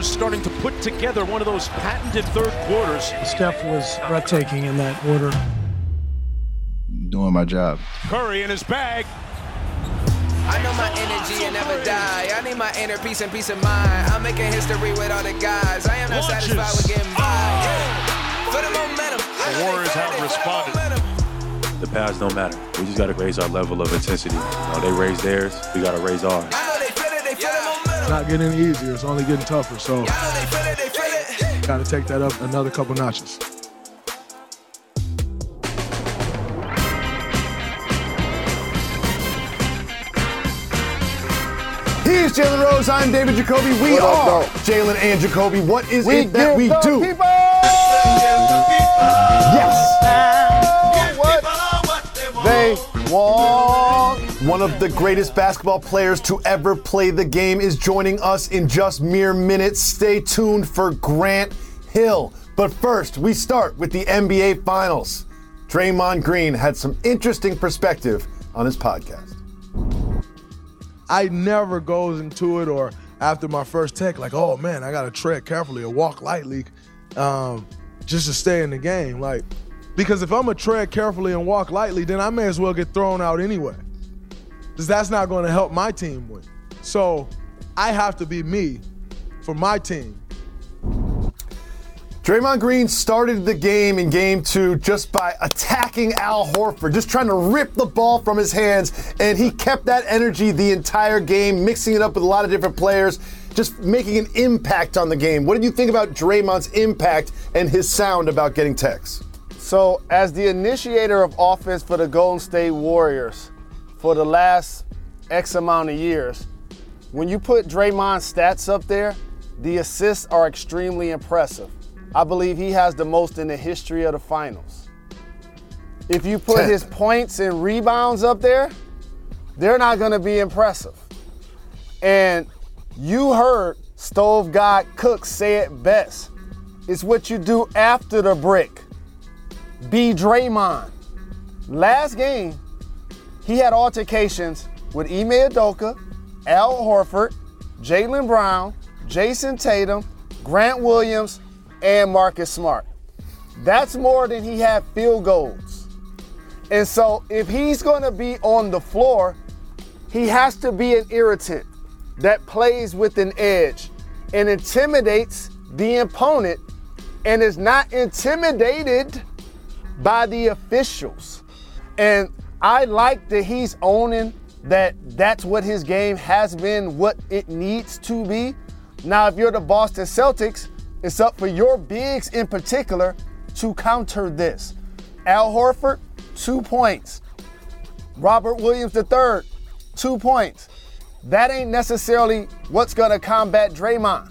Warriors starting to put together one of those patented third quarters. Steph was breathtaking in that quarter. Doing my job. Curry in his bag. I know my energy and never die. I need my inner peace and peace of mind. I'm making history with all the guys. I am not Launches. satisfied with getting by. Oh. Yeah. For the momentum. The Warriors have responded. The pass don't matter. We just got to raise our level of intensity. You know, they raise theirs, we got to raise ours. Not getting any easier, it's only getting tougher. So, I know they feel it, they feel it. got to take that up another couple notches. He's Jalen Rose. I'm David Jacoby. We What up, are? Jalen and Jacoby. What is We it that give we the do? people Yes. what they want. One of the greatest basketball players to ever play the game is joining us in just mere minutes. Stay tuned for Grant Hill. But first, we start with the NBA Finals. Draymond Green had some interesting perspective on his podcast. I never goes into it or after my first tech like, oh man, I gotta tread carefully or walk lightly, um, just to stay in the game. Like, because if I'm gonna tread carefully and walk lightly, then I may as well get thrown out anyway, because that's not going to help my team win. So I have to be me for my team. Draymond Green started the game in game two just by attacking Al Horford, just trying to rip the ball from his hands. And he kept that energy the entire game, mixing it up with a lot of different players, just making an impact on the game. What did you think about Draymond's impact and his sound about getting texts? So, as the initiator of offense for the Golden State Warriors for the last X amount of years, when you put Draymond's stats up there, the assists are extremely impressive. I believe he has the most in the history of the finals. If you put his points and rebounds up there, they're not going to be impressive. And you heard Stove God Cook say it best. It's what you do after the brick. Be Draymond. Last game, he had altercations with Ime Udoka, Al Horford, Jaylen Brown, Jayson Tatum, Grant Williams, and Marcus Smart. That's more than he had field goals. And so if he's going to be on the floor, he has to be an irritant that plays with an edge and intimidates the opponent and is not intimidated by the officials. And I like that he's owning that that's what his game has been, what it needs to be. Now, if you're the Boston Celtics, it's up for your bigs in particular to counter this. Al Horford, two points. Robert Williams III, two points. That ain't necessarily what's gonna combat Draymond.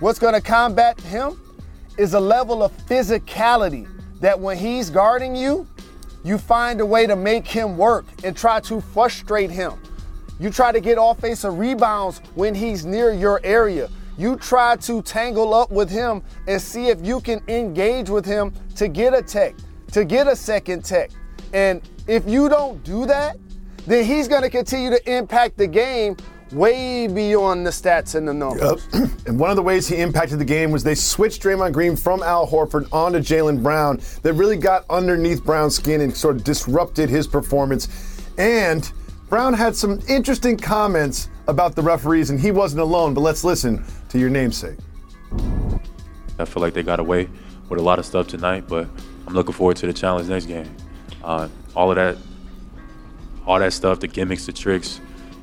What's gonna combat him is a level of physicality that when he's guarding you, you find a way to make him work and try to frustrate him. You try to get offensive rebounds when he's near your area. You try to tangle up with him and see if you can engage with him to get a tech, to get a second tech. And if you don't do that, then he's going to continue to impact the game way beyond the stats and the numbers. And one of the ways he impacted the game was they switched Draymond Green from Al Horford onto Jaylen Brown. That really got underneath Brown's skin and sort of disrupted his performance. And Brown had some interesting comments about the referees, and he wasn't alone. But let's listen to your namesake. I feel like they got away with a lot of stuff tonight, but I'm looking forward to the challenge next game. Uh, all of that, all that stuff, the gimmicks, the tricks,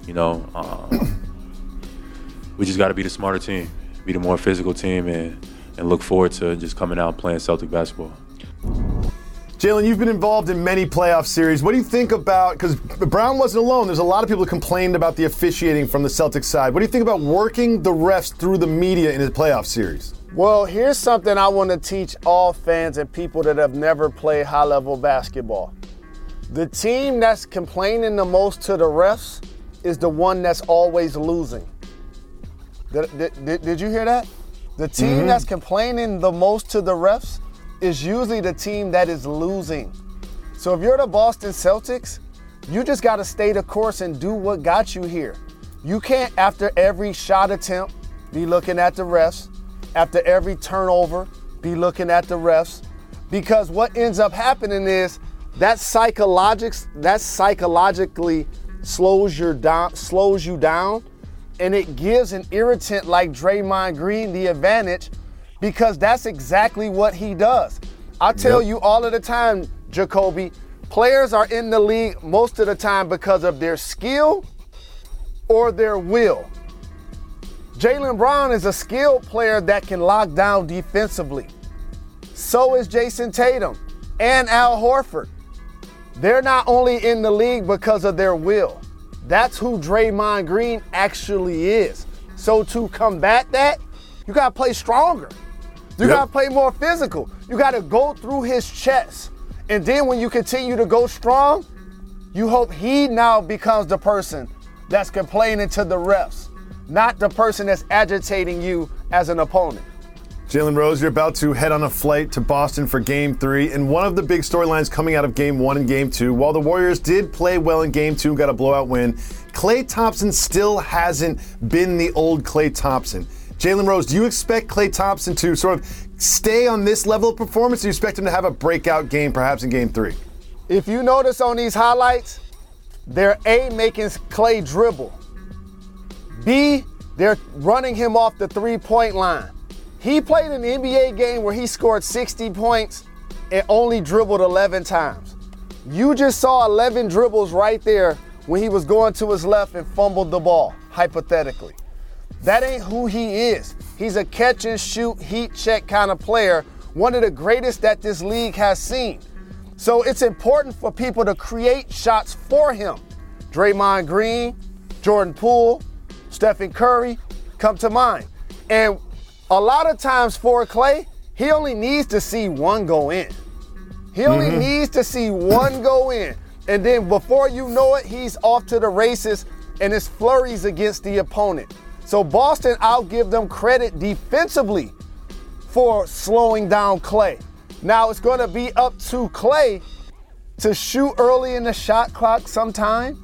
you know, um, we just got to be the smarter team, be the more physical team, and and look forward to just coming out and playing Celtic basketball. Jalen, you've been involved in many playoff series. What do you think about, because Brown wasn't alone, there's a lot of people who complained about the officiating from the Celtics side. What do you think about working the refs through the media in a playoff series? Well, here's something I want to teach all fans and people that have never played high level basketball. The team that's complaining the most to the refs is the one that's always losing. Did, did, did you hear that? The team Mm-hmm. that's complaining the most to the refs is usually the team that is losing. So if you're the Boston Celtics, you just got to stay the course and do what got you here. You can't, after every shot attempt, be looking at the refs. After every turnover, be looking at the refs. Because what ends up happening is that psychologics that psychologically slows your down slows you down and it gives an irritant like Draymond Green the advantage because that's exactly what he does. I tell Yep. you all of the time, Jacoby, players are in the league most of the time because of their skill or their will. Jaylen Brown is a skilled player that can lock down defensively. So is Jayson Tatum and Al Horford. They're not only in the league because of their will. That's who Draymond Green actually is. So to combat that, you gotta play stronger. You Yep. gotta play more physical. You gotta go through his chest. And then when you continue to go strong, you hope he now becomes the person that's complaining to the refs, not the person that's agitating you as an opponent. Jalen Rose, you're about to head on a flight to Boston for game three. And one of the big storylines coming out of game one and game two, while the Warriors did play well in game two, and got a blowout win, Klay Thompson still hasn't been the old Klay Thompson. Jalen Rose, do you expect Klay Thompson to sort of stay on this level of performance? Or do you expect him to have a breakout game perhaps in game three? If you notice on these highlights, they're A, making Klay dribble. B, they're running him off the three point line. He played an NBA game where he scored 60 points and only dribbled 11 times. You just saw 11 dribbles right there when he was going to his left and fumbled the ball, hypothetically. That ain't who he is. He's a catch and shoot, heat check kind of player, one of the greatest that this league has seen. So it's important for people to create shots for him. Draymond Green, Jordan Poole, Stephen Curry come to mind. And a lot of times for Klay, he only needs to see one go in. He only mm-hmm. needs to see one go in. And then before you know it, he's off to the races and it's flurries against the opponent. So Boston, I'll give them credit defensively for slowing down Klay. Now it's going to be up to Klay to shoot early in the shot clock sometime,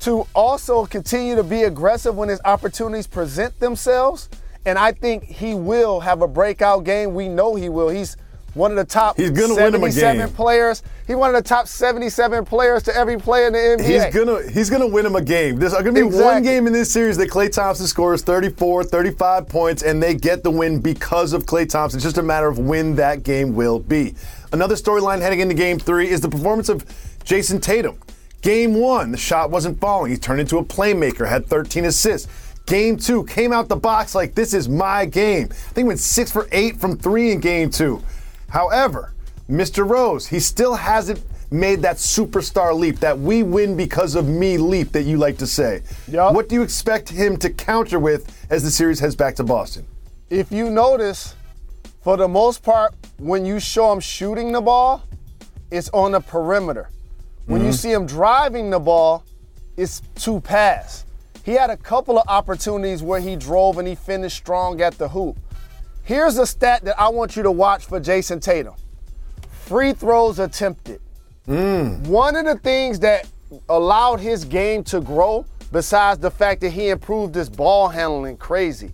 to also continue to be aggressive when his opportunities present themselves. And I think he will have a breakout game. We know he will. He's one of the top He's gonna win him a 77 game. players. He's one of the top 77 players to every player in the NBA. He's gonna he's gonna win him a game. There's gonna be one game in this series that Klay Thompson scores 34, 35 points, and they get the win because of Klay Thompson. It's just a matter of when that game will be. Another storyline heading into game three is the performance of Jayson Tatum. Game one, the shot wasn't falling. He turned into a playmaker, had 13 assists. Game two, came out the box like this is my game. I think went six for eight from three in game two. However, Mr. Rose, he still hasn't made that superstar leap, that we win because of me leap that you like to say. Yup. What do you expect him to counter with as the series heads back to Boston? if you notice, for the most part, when you show him shooting the ball, it's on the perimeter. When you mm-hmm. see him driving the ball, it's to pass. He had a couple of opportunities where he drove and he finished strong at the hoop. Here's a stat that I want you to watch for Jayson Tatum free throws attempted. Mm. One of the things that allowed his game to grow, besides the fact that he improved his ball handling crazy,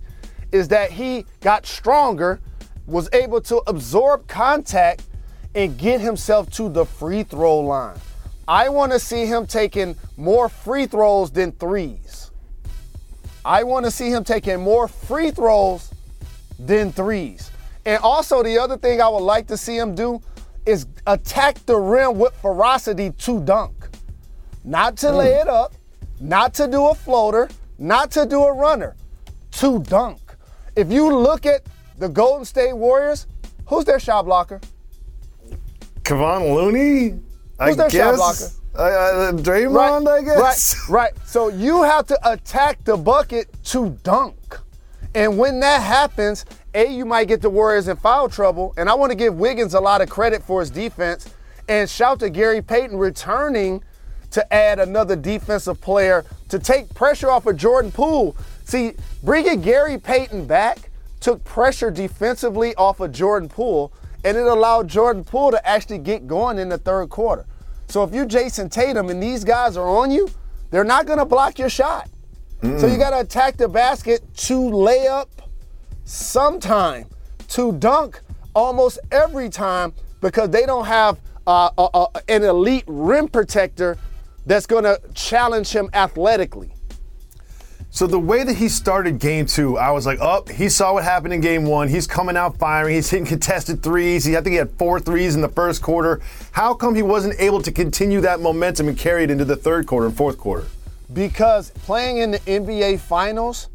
is that he got stronger, was able to absorb contact, and get himself to the free throw line. I want to see him taking more free throws than threes. I want to see him taking more free throws than threes. And also, the other thing I would like to see him do is attack the rim with ferocity to dunk. Not to lay mm. it up, not to do a floater, not to do a runner, to dunk. If you look at the Golden State Warriors, who's their shot blocker? Kevon Looney. I Who's their shot guess. blocker? Uh, uh, Draymond, I guess. Right, right. So you have to attack the bucket to dunk. And when that happens, A, you might get the Warriors in foul trouble. And I want to give Wiggins a lot of credit for his defense. And shout to Gary Payton returning to add another defensive player to take pressure off of Jordan Poole. See, bringing Gary Payton back took pressure defensively off of Jordan Poole, and it allowed Jordan Poole to actually get going in the third quarter. So if you're Jayson Tatum and these guys are on you, they're not going to block your shot. So you got to attack the basket to lay up sometime, to dunk almost every time because they don't have uh, a, a, an elite rim protector that's going to challenge him athletically. So the way that he started game two, I was like, oh, he saw what happened in game one. He's coming out firing. He's hitting contested threes. He, I think he had four threes in the first quarter. How come he wasn't able to continue that momentum and carry it into the third quarter and fourth quarter? Because playing in the NBA Finals,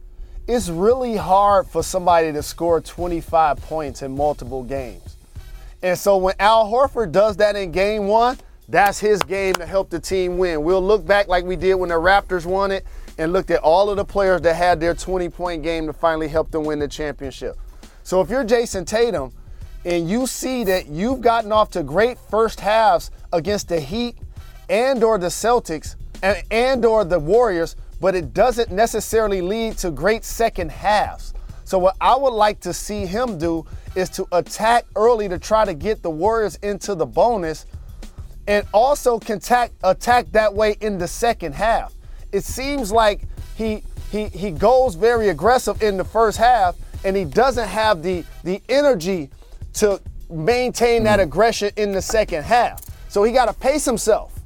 it's really hard for somebody to score 25 points in multiple games. And so when Al Horford does that in game one, that's his game to help the team win. We'll look back like we did when the Raptors won it and looked at all of the players that had their 20 point game to finally help them win the championship. So if you're Jayson Tatum and you see that you've gotten off to great first halves against the Heat and or the Celtics and, and or the Warriors, but it doesn't necessarily lead to great second halves. So what I would like to see him do is to attack early to try to get the Warriors into the bonus and also can attack, attack that way in the second half. It seems like he he he goes very aggressive in the first half and he doesn't have the the energy to maintain that mm-hmm. aggression in the second half. So he got to pace himself.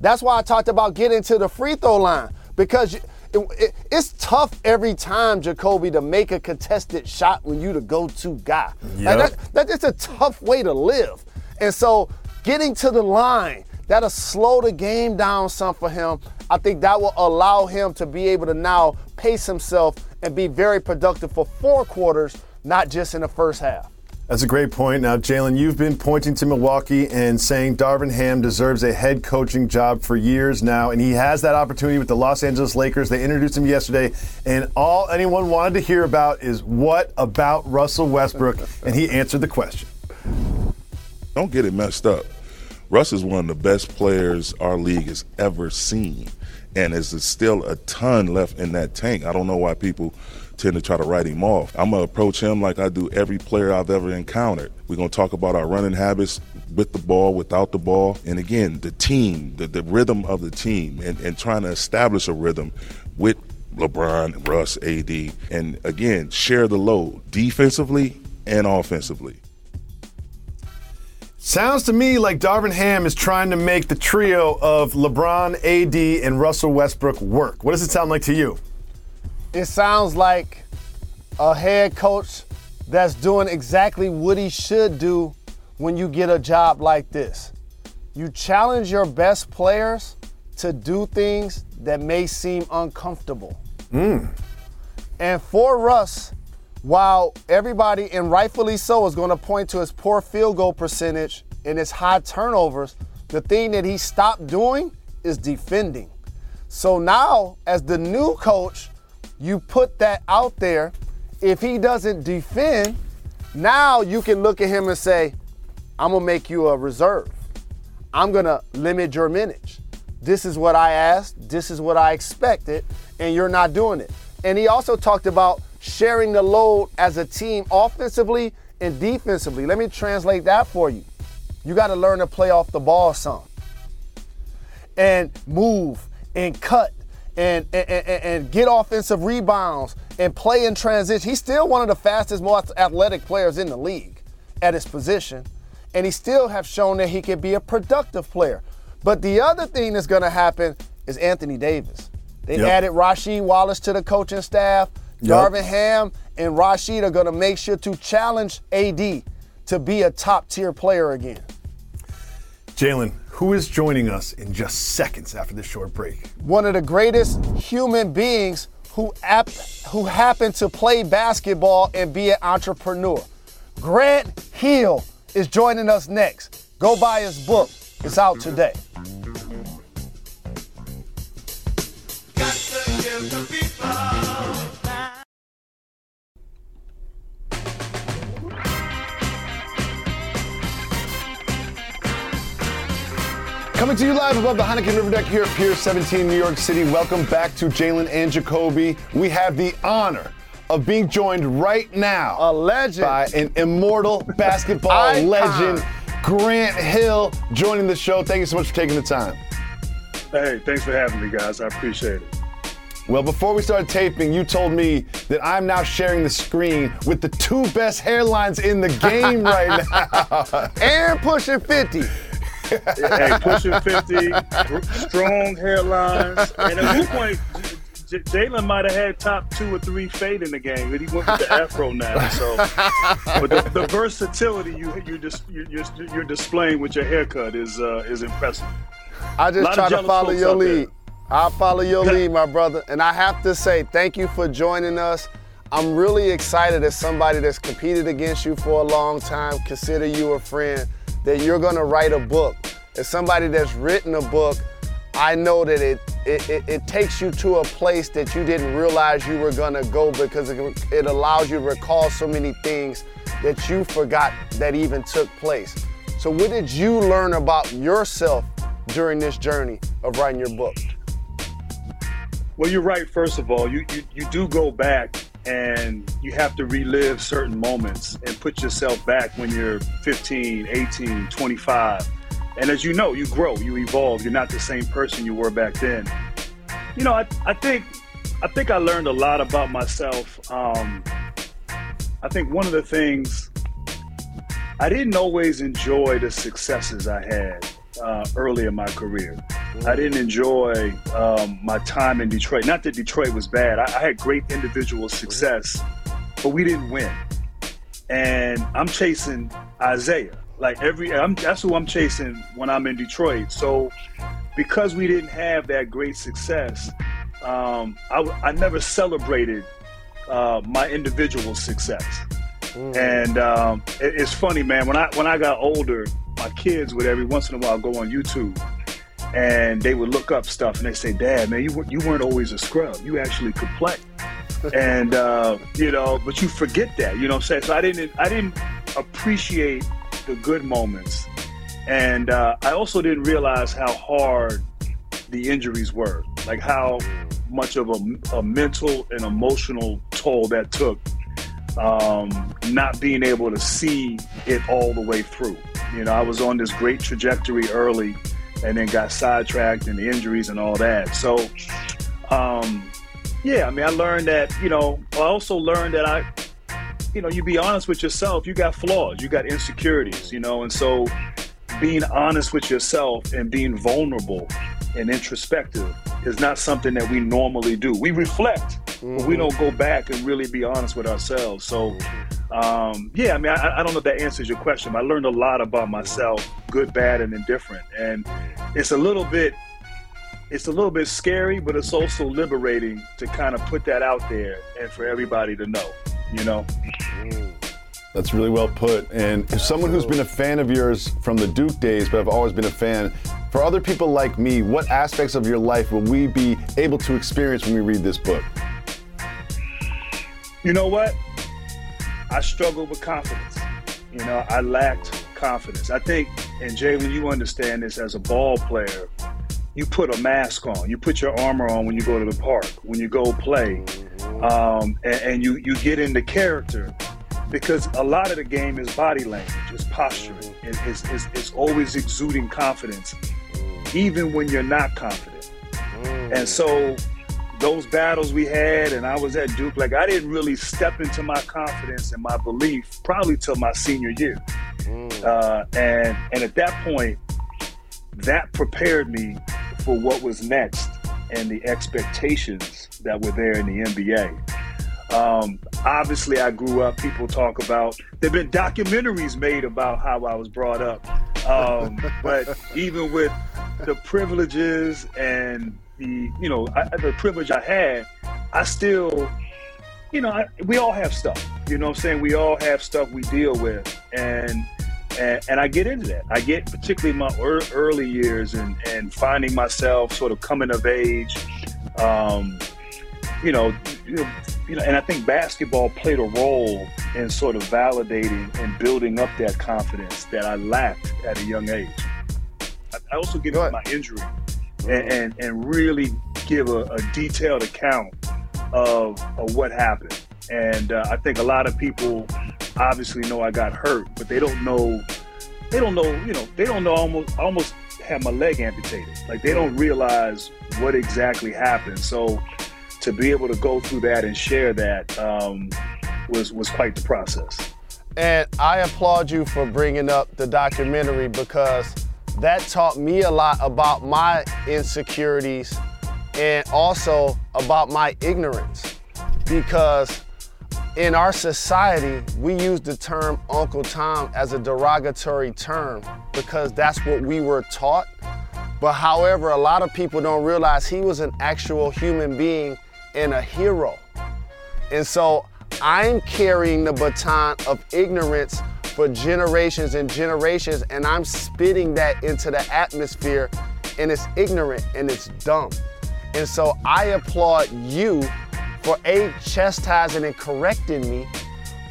That's why I talked about getting to the free throw line because it, it, it's tough every time, Jacoby, to make a contested shot when you the go-to guy. Like, Yep. that, that is a tough way to live. And so getting to the line, that'll slow the game down some for him. I think that will allow him to be able to now pace himself and be very productive for four quarters, not just in the first half. That's a great point. Now, Jalen, you've been pointing to Milwaukee and saying Darvin Ham deserves a head coaching job for years now, and he has that opportunity with the Los Angeles Lakers. They introduced him yesterday, and all anyone wanted to hear about is what about Russell Westbrook, and he answered the question. Don't get it messed up. Russ is one of the best players our league has ever seen, and there's still a ton left in that tank. I don't know why people tend to try to write him off. I'm gonna approach him like I do every player I've ever encountered. We're gonna talk about our running habits with the ball, without the ball, and again, the team, the, the rhythm of the team, and, and trying to establish a rhythm with LeBron, Russ, AD, and again, share the load defensively and offensively. Sounds to me like Darvin Ham is trying to make the trio of LeBron, AD, and Russell Westbrook work. What does it sound like to you? It sounds like a head coach that's doing exactly what he should do when you get a job like this. You challenge your best players to do things that may seem uncomfortable. Hmm. And for Russ, while everybody, and rightfully so, is going to point to his poor field goal percentage and his high turnovers, the thing that he stopped doing is defending. So now, as the new coach, you put that out there. If he doesn't defend, now you can look at him and say, I'm going to make you a reserve. I'm going to limit your minutes. This is what I asked, this is what I expected, and you're not doing it. And he also talked about sharing the load as a team offensively and defensively. Let me translate that for you. You got to learn to play off the ball some and move and cut and, and, and, and get offensive rebounds and play in transition. He's still one of the fastest, most athletic players in the league at his position. And he still have shown that he can be a productive player. But the other thing that's going to happen is Anthony Davis. They Yep. added Rasheed Wallace to the coaching staff. Yep. Darvin Ham and Rasheed are going to make sure to challenge AD to be a top tier player again. Jalen, who is joining us in just seconds after this short break? one of the greatest human beings who ap- who happened to play basketball and be an entrepreneur. Grant Hill is joining us next. Go buy his book. It's out today. Coming to you live above the Heineken River Deck here at Pier 17, New York City. Welcome back to Jalen and Jacoby. We have the honor of being joined right now A legend. by an immortal basketball legend, Grant Hill, joining the show. Thank you so much for taking the time. Hey, thanks for having me, guys. I appreciate it. Well, before we started taping, you told me that I'm now sharing the screen with the two best hairlines in the game right now. And pushing 50. Hey, pushing 50, strong hairlines. And at one point, J- J- Jalen might have had top two or three fade in the game, but he went with the afro now. So, but the, the versatility you you just you, you're, you're displaying with your haircut is uh, is impressive. I just try to follow your lead. I'll follow your lead, my brother. And I have to say, thank you for joining us. I'm really excited as somebody that's competed against you for a long time, consider you a friend, that you're gonna write a book. As somebody that's written a book, I know that it it, it, it takes you to a place that you didn't realize you were gonna go because it, it allows you to recall so many things that you forgot that even took place. So what did you learn about yourself during this journey of writing your book? Well, you're right. First of all, you, you you do go back and you have to relive certain moments and put yourself back when you're 15, 18, 25. And as you know, you grow, you evolve. You're not the same person you were back then. You know, I, I think I think I learned a lot about myself. Um, I think one of the things I didn't always enjoy the successes I had uh, early in my career. I didn't enjoy um, my time in Detroit. Not that Detroit was bad. I, I had great individual success, but we didn't win. And I'm chasing Isaiah. Like every, I'm, that's who I'm chasing when I'm in Detroit. So because we didn't have that great success, um, I, I never celebrated uh, my individual success. And um, it- it's funny, man. When I when I got older, my kids would every once in a while go on YouTube, and they would look up stuff, and they say, "Dad, man, you weren't- you weren't always a scrub. You actually could play." and uh, you know, but you forget that. You know what I'm saying? So I didn't I didn't appreciate the good moments, and uh, I also didn't realize how hard the injuries were, like how much of a, a mental and emotional toll that took um, not being able to see it all the way through. You know, I was on this great trajectory early and then got sidetracked and the injuries and all that. So, um, yeah, I mean, I learned that, you know, I also learned that I, you know, you be honest with yourself, you got flaws, you got insecurities, you know, and so being honest with yourself and being vulnerable and introspective is not something that we normally do. We reflect, but we don't go back and really be honest with ourselves. So, um, yeah, I mean, I, I don't know if that answers your question. But I learned a lot about myself, good, bad, and indifferent, and it's a little bit, it's a little bit scary, but it's also liberating to kind of put that out there and for everybody to know. You know. That's really well put. And if someone who's been a fan of yours from the Duke days, but I've always been a fan, for other people like me, what aspects of your life will we be able to experience when we read this book? You know what? I struggled with confidence. You know, I lacked confidence. I think, and Jalen, you understand this as a ball player. You put a mask on. You put your armor on when you go to the park, when you go play, um, and, and you you get into character because a lot of the game is body language, it's posturing, it- it's, it's, it's always exuding confidence, even when you're not confident. And so those battles we had, and I was at Duke, like I didn't really step into my confidence and my belief probably till my senior year. Uh, and and at that point, that prepared me for what was next and the expectations that were there in the NBA. Um, obviously, I grew up. People talk about there've been documentaries made about how I was brought up, um, but even with the privileges and the you know I, the privilege I had, I still you know I, we all have stuff. You know I'm saying? We all have stuff we deal with, and And, and I get into that. I get particularly my early years and, and finding myself sort of coming of age. Um, you know, you know, you know, and I think basketball played a role in sort of validating and building up that confidence that I lacked at a young age. I, also get into my injury and, and, and really give a, a, detailed account of, of what happened. And uh, I think a lot of people obviously know I got hurt, but they don't know. They don't know. You know, they don't know. Almost, almost had my leg amputated. Like they don't realize what exactly happened. So to be able to go through that and share that um, was was quite the process. And I applaud you for bringing up the documentary because that taught me a lot about my insecurities and also about my ignorance. Because in our society, we use the term Uncle Tom as a derogatory term because that's what we were taught. But however, a lot of people don't realize he was an actual human being and a hero. And so I'm carrying the baton of ignorance for generations and generations, and I'm spitting that into the atmosphere, and it's ignorant and it's dumb. And so I applaud you for A, chastising and correcting me,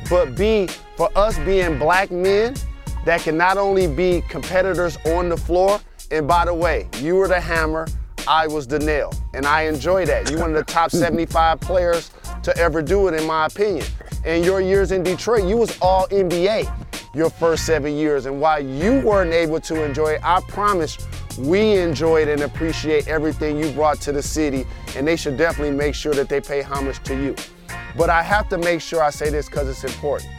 but B, for us being black men that can not only be competitors on the floor, and by the way, you were the hammer, I was the nail. And I enjoy that. You're one of the top 75 players to ever do it, in my opinion. And your years in Detroit, you was all NBA your first seven years. And while you weren't able to enjoy it, I promise we enjoyed and appreciate everything you brought to the city. And they should definitely make sure that they pay homage to you. But I have to make sure I say this because it's important.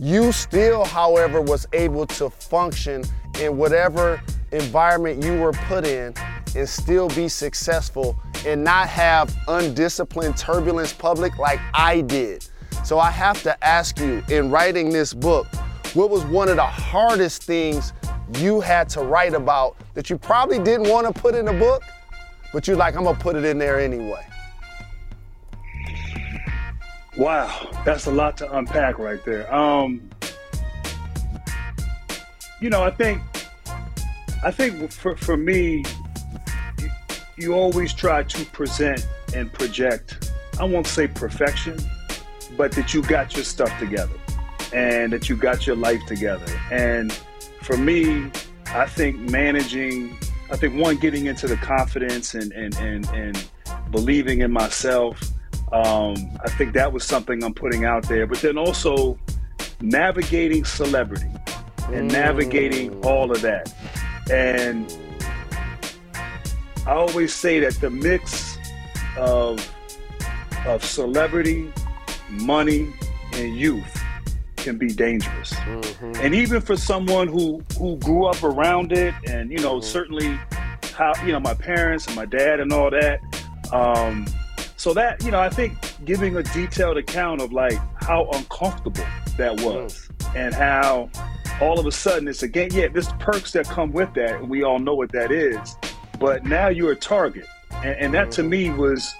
You still, however, was able to function in whatever environment you were put in and still be successful and not have undisciplined turbulence public like I did. So I have to ask you in writing this book, what was one of the hardest things you had to write about that you probably didn't want to put in a book, but you're like, I'm gonna put it in there anyway? Wow, that's a lot to unpack right there. Um, you know, I think, I think for, for me, you, you always try to present and project. I won't say perfection, but that you got your stuff together and that you got your life together. And for me, I think managing, I think one, getting into the confidence and, and, and, and believing in myself. Um, I think that was something I'm putting out there. But then also navigating celebrity and mm. navigating all of that. And I always say that the mix of of celebrity money, and youth can be dangerous. Mm-hmm. And even for someone who who grew up around it, and you know, mm-hmm. certainly how you know my parents and my dad and all that. Um, so that you know, I think giving a detailed account of like how uncomfortable that was, mm. and how all of a sudden it's again, yeah, there's perks that come with that, and we all know what that is. But now you're a target, and, and that mm-hmm. to me was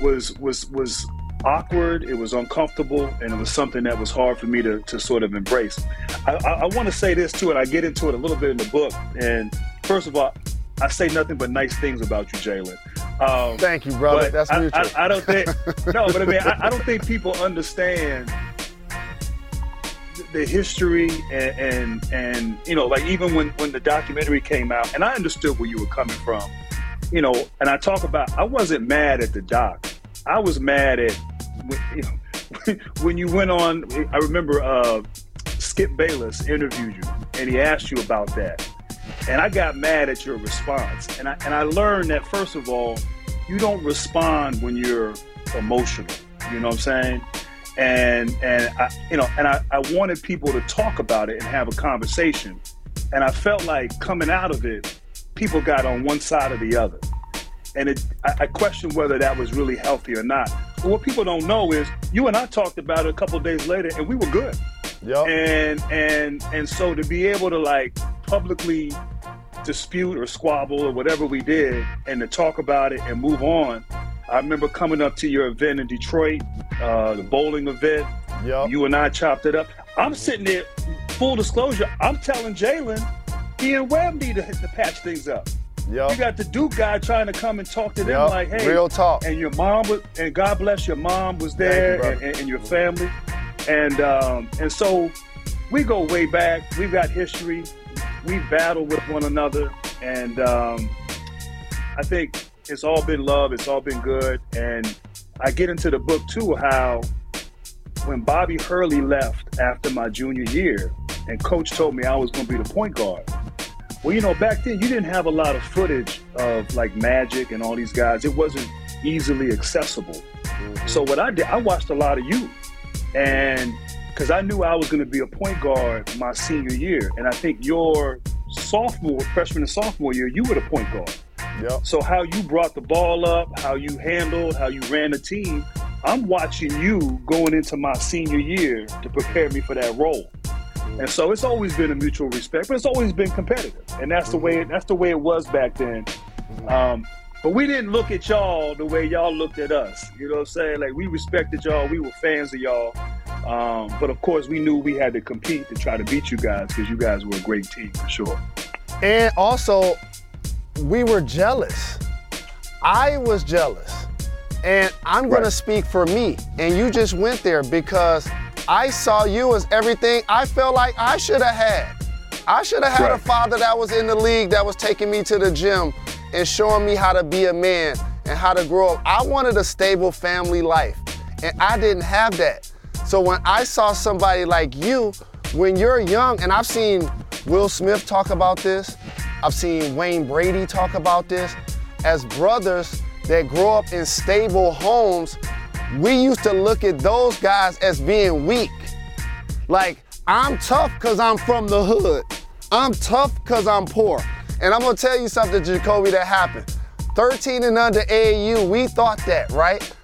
was was was awkward, it was uncomfortable, and it was something that was hard for me to, to sort of embrace. I, I, I want to say this too, and I get into it a little bit in the book. And first of all, I say nothing but nice things about you, Jalen. Um, Thank you, brother. That's I, mutual. I, I, don't think no, but I mean, I, I don't think people understand the history and, and and you know, like even when when the documentary came out, and I understood where you were coming from, you know, and I talk about I wasn't mad at the doc. I was mad at you know, when you went on, I remember uh, Skip Bayless interviewed you and he asked you about that. And I got mad at your response. And I, and I learned that, first of all, you don't respond when you're emotional. You know what I'm saying? And, and I, you know, and I, I wanted people to talk about it and have a conversation. And I felt like coming out of it, people got on one side or the other. And it, I, I question whether that was really healthy or not. But what people don't know is you and I talked about it a couple days later, and we were good. Yep. And and and so to be able to like publicly dispute or squabble or whatever we did, and to talk about it and move on. I remember coming up to your event in Detroit, uh, the bowling event. Yep. You and I chopped it up. I'm sitting there full disclosure, I'm telling Jalen, he and Webb need to, to patch things up. Yep. You got the Duke guy trying to come and talk to them Yep. like, hey, Real talk. And your mom was, and God bless your mom was there, brother. and, and, and your family, and um, and so we go way back. We've got history. We battle with one another, and um, I think it's all been love. It's all been good, and I get into the book too how when Bobby Hurley left after my junior year, and Coach told me I was going to be the point guard. Well, you know, back then you didn't have a lot of footage of like Magic and all these guys. It wasn't easily accessible. Mm-hmm. So what I did, I watched a lot of you, and because I knew I was going to be a point guard my senior year, and I think your sophomore, freshman and sophomore year, you were the point guard. Yep. So how you brought the ball up, how you handled, how you ran the team, I'm watching you going into my senior year to prepare me for that role. And so it's always been a mutual respect, but it's always been competitive, and that's the way that's the way it was back then. Um, but we didn't look at y'all the way y'all looked at us. You know what I'm saying? Like we respected y'all, we were fans of y'all, um, but of course we knew we had to compete to try to beat you guys because you guys were a great team for sure. And also, we were jealous. I was jealous. And I'm going to speak for me. And you just went there because I saw you as everything I felt like I should have had. I should have had a father that was in the league that was taking me to the gym and showing me how to be a man and how to grow up. I wanted a stable family life, and I didn't have that. So when I saw somebody like you, when you're young, and I've seen Will Smith talk about this, I've seen Wayne Brady talk about this, as brothers that grow up in stable homes, we used to look at those guys as being weak. Like, I'm tough because I'm from the hood. I'm tough because I'm poor. And I'm gonna tell you something, Jacoby, that happened. 13 and under AAU, we thought that, right?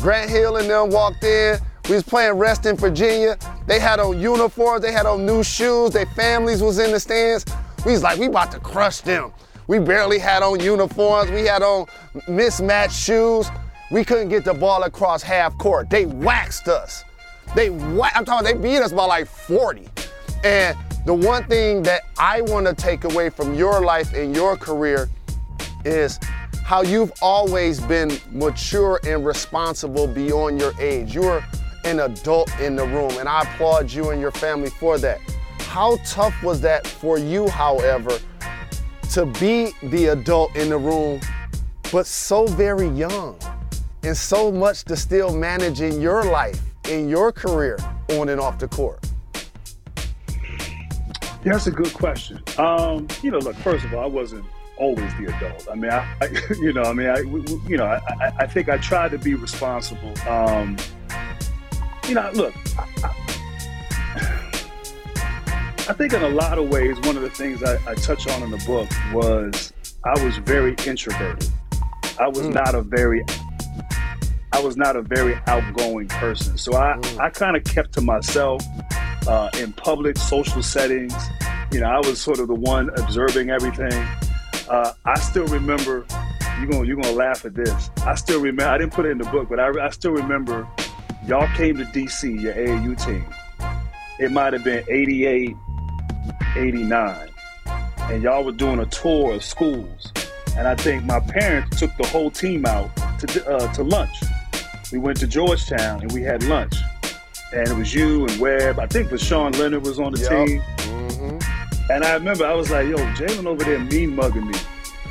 Grant Hill and them walked in. We was playing Reston Virginia. They had on uniforms, they had on new shoes, their families was in the stands. We was like, we about to crush them. We barely had on uniforms, we had on mismatched shoes. We couldn't get the ball across half court. They waxed us. They wha- I'm talking, they beat us by like 40. And the one thing that I want to take away from your life and your career is how you've always been mature and responsible beyond your age. You're an adult in the room, and I applaud you and your family for that. How tough was that for you, however, to be the adult in the room, but so very young and so much to still manage in your life, in your career, on and off the court? That's a good question. Um, you know, look, first of all, I wasn't always the adult. I mean, I, I you know, I mean, I, we- you know, I, I, think I tried to be responsible. Um, you know, look, I, think in a lot of ways, one of the things I, I touch on in the book was I was very introverted. I was not a very I was not a very outgoing person. So I, I kind of kept to myself uh, in public social settings. You know, I was sort of the one observing everything. Uh, I still remember. You're gonna you're gonna laugh at this. I still remember. I didn't put it in the book, but I, I still remember. Y'all came to DC, your AAU team. It might have been 88, 89, and y'all were doing a tour of schools. And I think my parents took the whole team out to uh, to lunch. We went to Georgetown and we had lunch. And it was you and Webb. I think Voshon Lenard was on the Yup. team. And I remember I was like, yo, Jalen over there mean mugging me.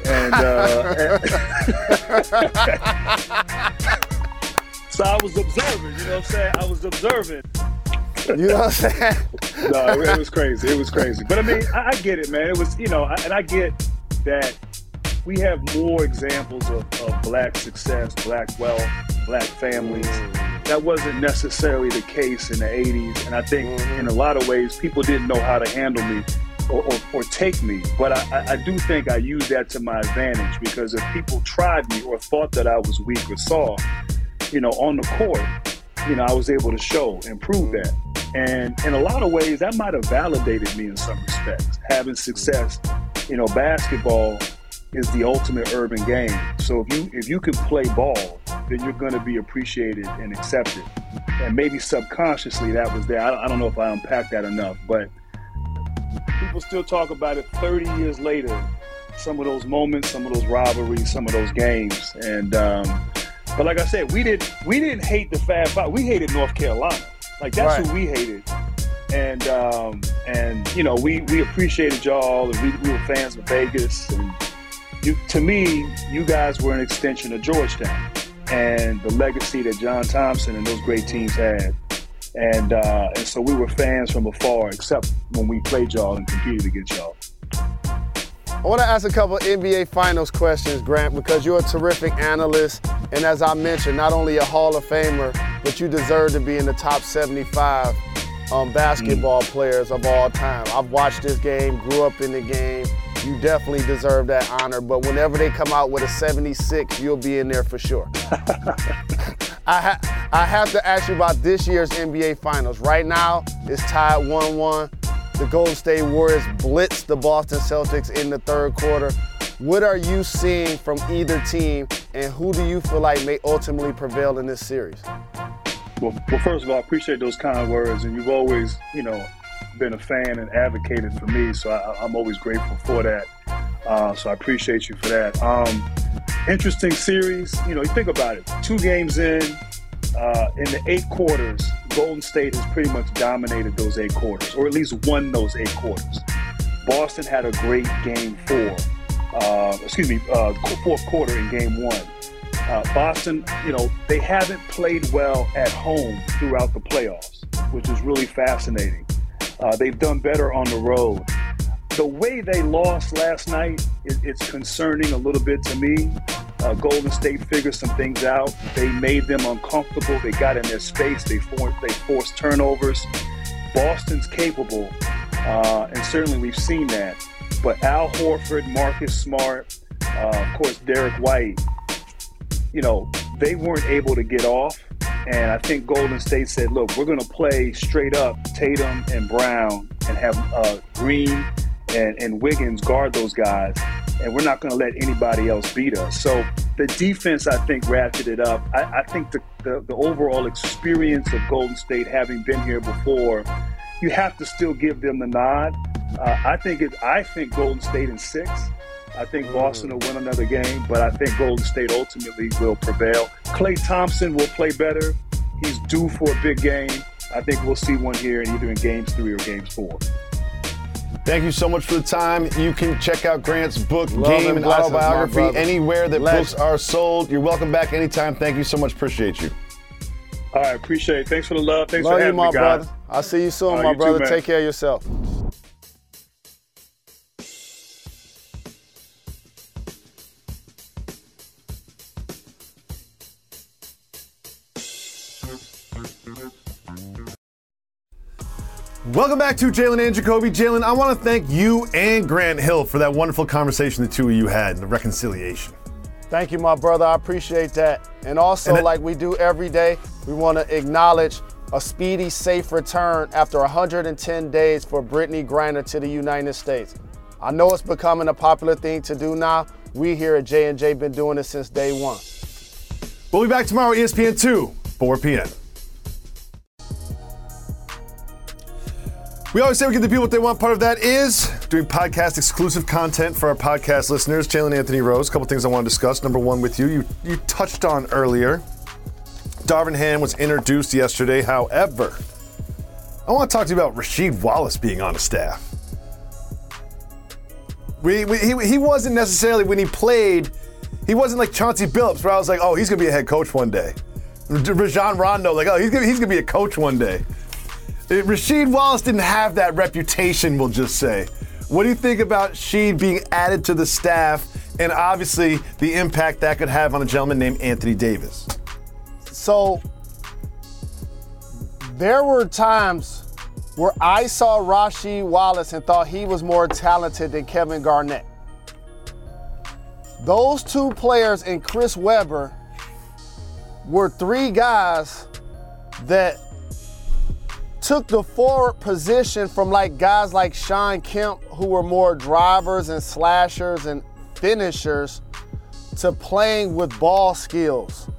And, uh, so I was observing, you know what I'm saying? I was observing. You know what I'm saying? no, it, it was crazy. It was crazy. But I mean, I, I get it, man. It was, you know, I, and I get that we have more examples of, of black success, black wealth, black families. That wasn't necessarily the case in the 80s. And I think in a lot of ways, people didn't know how to handle me or, or, or take me. But I, I- do think I used that to my advantage because if people tried me or thought that I was weak or soft, you know, on the court, you know, I was able to show and prove that. And in a lot of ways, that might have validated me in some respects. Having success, you know, basketball is the ultimate urban game. So if you if you can play ball, then you're going to be appreciated and accepted. And maybe subconsciously that was there. I don't, I don't know if I unpacked that enough, but people still talk about it 30 years later. Some of those moments, some of those rivalries, some of those games, and um, but like I said, we didn't we didn't hate the Fab Five. We hated North Carolina. Like that's Right. who we hated. And um, and you know we we appreciated y'all, and we, we were fans of Vegas. And you, to me, you guys were an extension of Georgetown and the legacy that John Thompson and those great teams had. And uh, and so we were fans from afar, except when we played y'all and competed against y'all. I want to ask a couple NBA Finals questions, Grant, because you're a terrific analyst. And as I mentioned, not only a Hall of Famer, but you deserve to be in the top 75 um, basketball players of all time. I've watched this game, grew up in the game. You definitely deserve that honor. But whenever they come out with a 76, you'll be in there for sure. I, ha- I have to ask you about this year's NBA Finals. Right now, it's tied 1 1. The Golden State Warriors blitzed the Boston Celtics in the third quarter. What are you seeing from either team, and who do you feel like may ultimately prevail in this series? Well, well, first of all, I appreciate those kind words, and you've always, you know, been a fan and advocated for me, so I, I'm always grateful for that. Uh, so I appreciate you for that. Um, interesting series. You know, you think about it. Two games in, uh, in the eight quarters, Golden State has pretty much dominated those eight quarters, or at least won those eight quarters. Boston had a great game four. Uh, excuse me, uh, fourth quarter in game one. Uh, Boston, you know, they haven't played well at home throughout the playoffs, which is really fascinating. Uh, they've done better on the road. The way they lost last night, it, it's concerning a little bit to me. Uh, Golden State figured some things out. They made them uncomfortable. They got in their space. They forced, they forced turnovers. Boston's capable, uh, and certainly we've seen that. But Al Horford, Marcus Smart, uh, of course, Derrick White, you know, they weren't able to get off. And I think Golden State said, look, we're going to play straight up Tatum and Brown and have uh, Green and, and Wiggins guard those guys. And we're not going to let anybody else beat us. So the defense, I think, ratcheted it up. I, I think the, the, the overall experience of Golden State, having been here before, you have to still give them the nod. Uh, I think it, I think Golden State in six. I think mm. Boston will win another game, but I think Golden State ultimately will prevail. Klay Thompson will play better. He's due for a big game. I think we'll see one here in either in games three or games four. Thank you so much for the time. You can check out Grant's book, Love Game and and blessings, Autobiography, anywhere that Legend. books are sold. You're welcome back anytime. Thank you so much. Appreciate you. All right, appreciate it. Thanks for the love. Thanks Love for you, having my me, guys. brother. I'll see you soon, All right, my you brother. man. Take care of yourself. Welcome back to Jalen and Jacoby. Jalen, I want to thank you and Grant Hill for that wonderful conversation the two of you had and the reconciliation. Thank you, my brother. I appreciate that. And also, And like we do every day, we want to acknowledge a speedy, safe return after 110 days for Brittney Griner to the United States. I know it's becoming a popular thing to do now. We here at J&J been doing it since day one. We'll be back tomorrow, ESPN 2, 4 p.m. We always say we give the people what they want. Part of that is doing podcast exclusive content for our podcast listeners. Jalen Anthony Rose, a couple things I want to discuss. Number one with you, you, you touched on earlier. Darvin Ham was introduced yesterday. However, I want to talk to you about Rasheed Wallace being on the staff. We, we, he, he wasn't necessarily, when he played, he wasn't like Chauncey Billups, where I was like, oh, he's going to be a head coach one day. Rajon Rondo, like, oh, he's going he's to be a coach one day. Uh, Rasheed Wallace didn't have that reputation, we'll just say. What do you think about Sheed being added to the staff and obviously the impact that could have on a gentleman named Anthony Davis? So there were times where I saw Rasheed Wallace and thought he was more talented than Kevin Garnett. Those two players and Chris Webber were three guys that took the forward position from like guys like Shawn Kemp, who were more drivers and slashers and finishers, to playing with ball skills,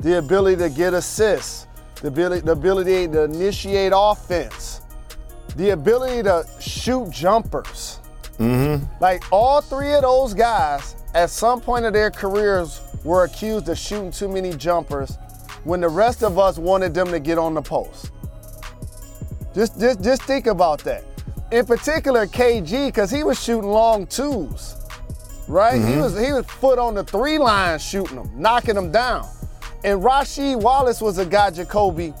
the ability to get assists, the ability, the ability to initiate offense, the ability to shoot jumpers. Mm-hmm. Like all three of those guys, at some point of their careers, were accused of shooting too many jumpers when the rest of us wanted them to get on the post. Just, just, just think about that. In particular, KG, because he was shooting long twos, right? He mm-hmm. was he was foot on the three line shooting them, knocking them down. And Rasheed Wallace was a guy, Jacoby,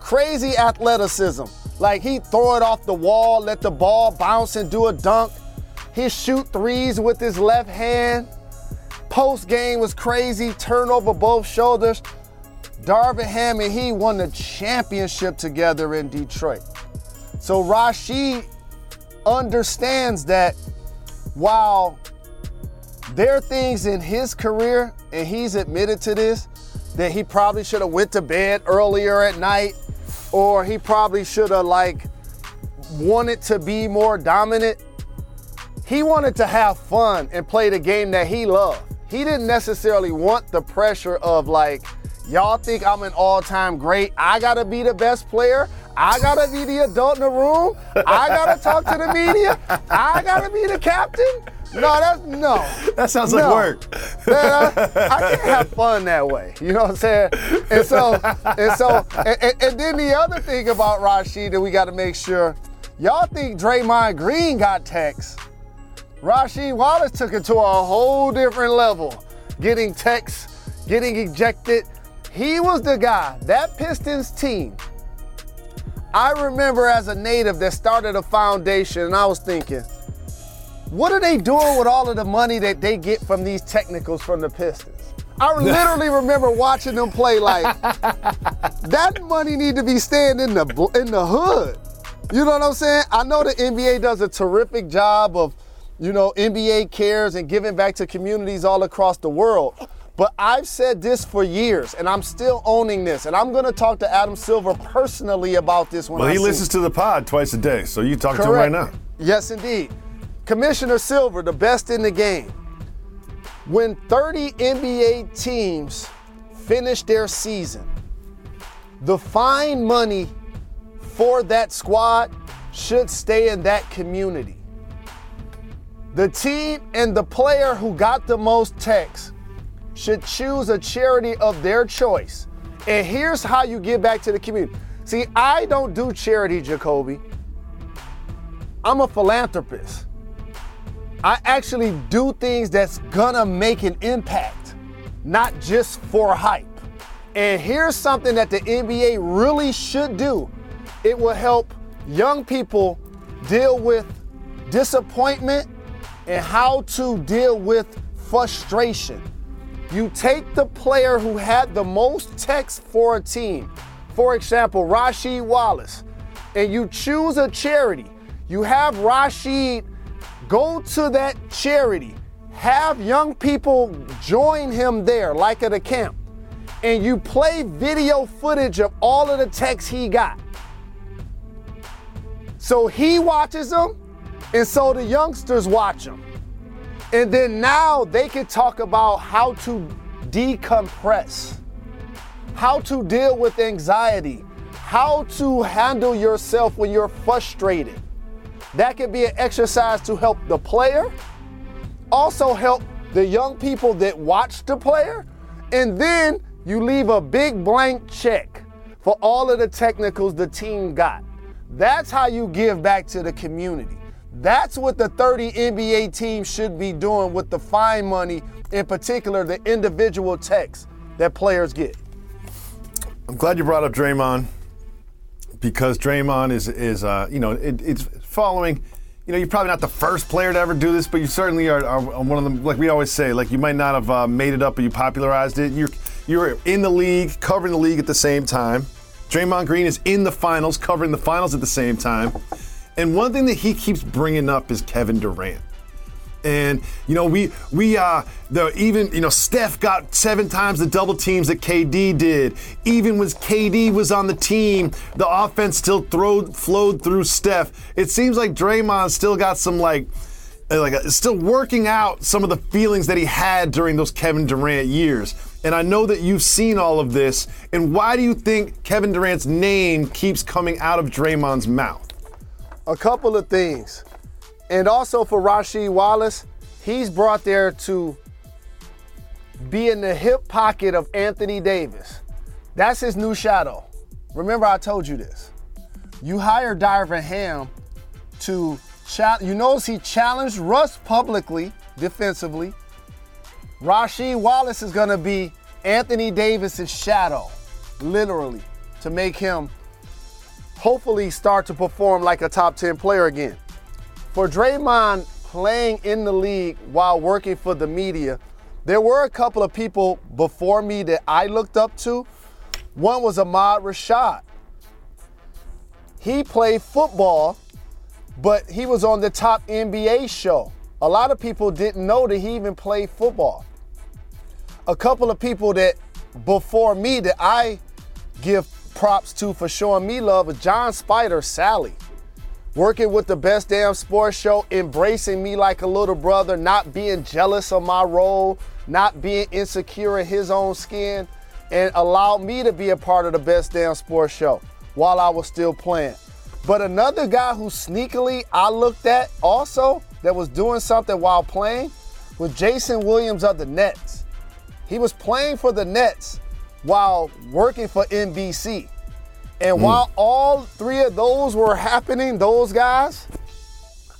crazy athleticism. Like he throw it off the wall, let the ball bounce and do a dunk. He shoot threes with his left hand. Post game was crazy, turnover both shoulders. Darvin Ham and he won the championship together in Detroit. So Rasheed understands that while there are things in his career, and he's admitted to this, that he probably should have went to bed earlier at night, or he probably should have like wanted to be more dominant. He wanted to have fun and play the game that he loved. He didn't necessarily want the pressure of like, y'all think I'm an all-time great. I gotta be the best player. I gotta be the adult in the room. I gotta talk to the media. I gotta be the captain. No, that's no. That sounds like work. Man, I, I can't have fun that way. You know what I'm saying? And so, and so, and, and- and then the other thing about Rasheed that we got to make sure, y'all think Draymond Green got texts. Rasheed Wallace took it to a whole different level, getting texts, getting ejected. He was the guy. That Pistons team. I remember as a native that started a foundation, and I was thinking, what are they doing with all of the money that they get from these technicals from the Pistons? I literally remember watching them play like that money need to be staying in the in the hood. You know what I'm saying? I know the NBA does a terrific job of, you know, NBA cares and giving back to communities all across the world. But I've said this for years, and I'm still owning this. And I'm going to talk to Adam Silver personally about this when Well, I he see listens to the pod twice a day, so you talk to him right now. Yes, indeed. Commissioner Silver, the best in the game. When 30 NBA teams finish their season, the fine money for that squad should stay in that community. The team and the player who got the most texts should choose a charity of their choice. And here's how you give back to the community. See, I don't do charity, Jacoby. I'm a philanthropist. I actually do things that's gonna make an impact, not just for hype. And here's something that the NBA really should do it will help young people deal with disappointment and how to deal with frustration. You take the player who had the most texts for a team, for example, Rasheed Wallace, and you choose a charity. You have Rasheed go to that charity, have young people join him there, like at a camp, and you play video footage of all of the texts he got. So he watches them, and so the youngsters watch them. And then now they can talk about how to decompress, how to deal with anxiety, how to handle yourself when you're frustrated. That could be an exercise to help the player, also help the young people that watch the player, and then you leave a big blank check for all of the technicals the team got. That's how you give back to the community. That's what the 30 NBA teams should be doing with the fine money, in particular the individual techs that players get. I'm glad you brought up Draymond because Draymond is is uh, you know it, it's following. You know, you're probably not the first player to ever do this, but you certainly are, are one of them. Like we always say, like you might not have uh, made it up, but you popularized it. You're you're in the league, covering the league at the same time. Draymond Green is in the finals, covering the finals at the same time. And one thing that he keeps bringing up is Kevin Durant. And you know, we we uh the even you know Steph got seven times the double teams that KD did. Even when KD was on the team, the offense still throwed flowed through Steph. It seems like Draymond still got some like uh, like uh, still working out some of the feelings that he had during those Kevin Durant years. And I know that you've seen all of this. And why do you think Kevin Durant's name keeps coming out of Draymond's mouth? A couple of things. And also for Rasheed Wallace, he's brought there to be in the hip pocket of Anthony Davis. That's his new shadow. Remember, I told you this. You hire Darvin Ham to, cha- you notice he challenged Russ publicly, defensively. Rasheed Wallace is going to be Anthony Davis's shadow, literally, to make him hopefully start to perform like a top 10 player again. For Draymond playing in the league while working for the media, there were a couple of people before me that I looked up to. One was Ahmad Rashad. He played football, but he was on the top NBA show. A lot of people didn't know that he even played football. A couple of people that before me that I give props to for showing me love was John Spider, Salley. Working with the best damn sports show, embracing me like a little brother, not being jealous of my role, not being insecure in his own skin, and allowed me to be a part of the best damn sports show while I was still playing. But another guy who sneakily I looked at also that was doing something while playing was Jason Williams of the Nets. He was playing for the Nets while working for NBC. And hmm. while all three of those were happening, those guys,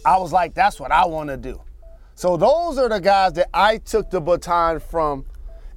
I was like, that's what I want to do. So those are the guys that I took the baton from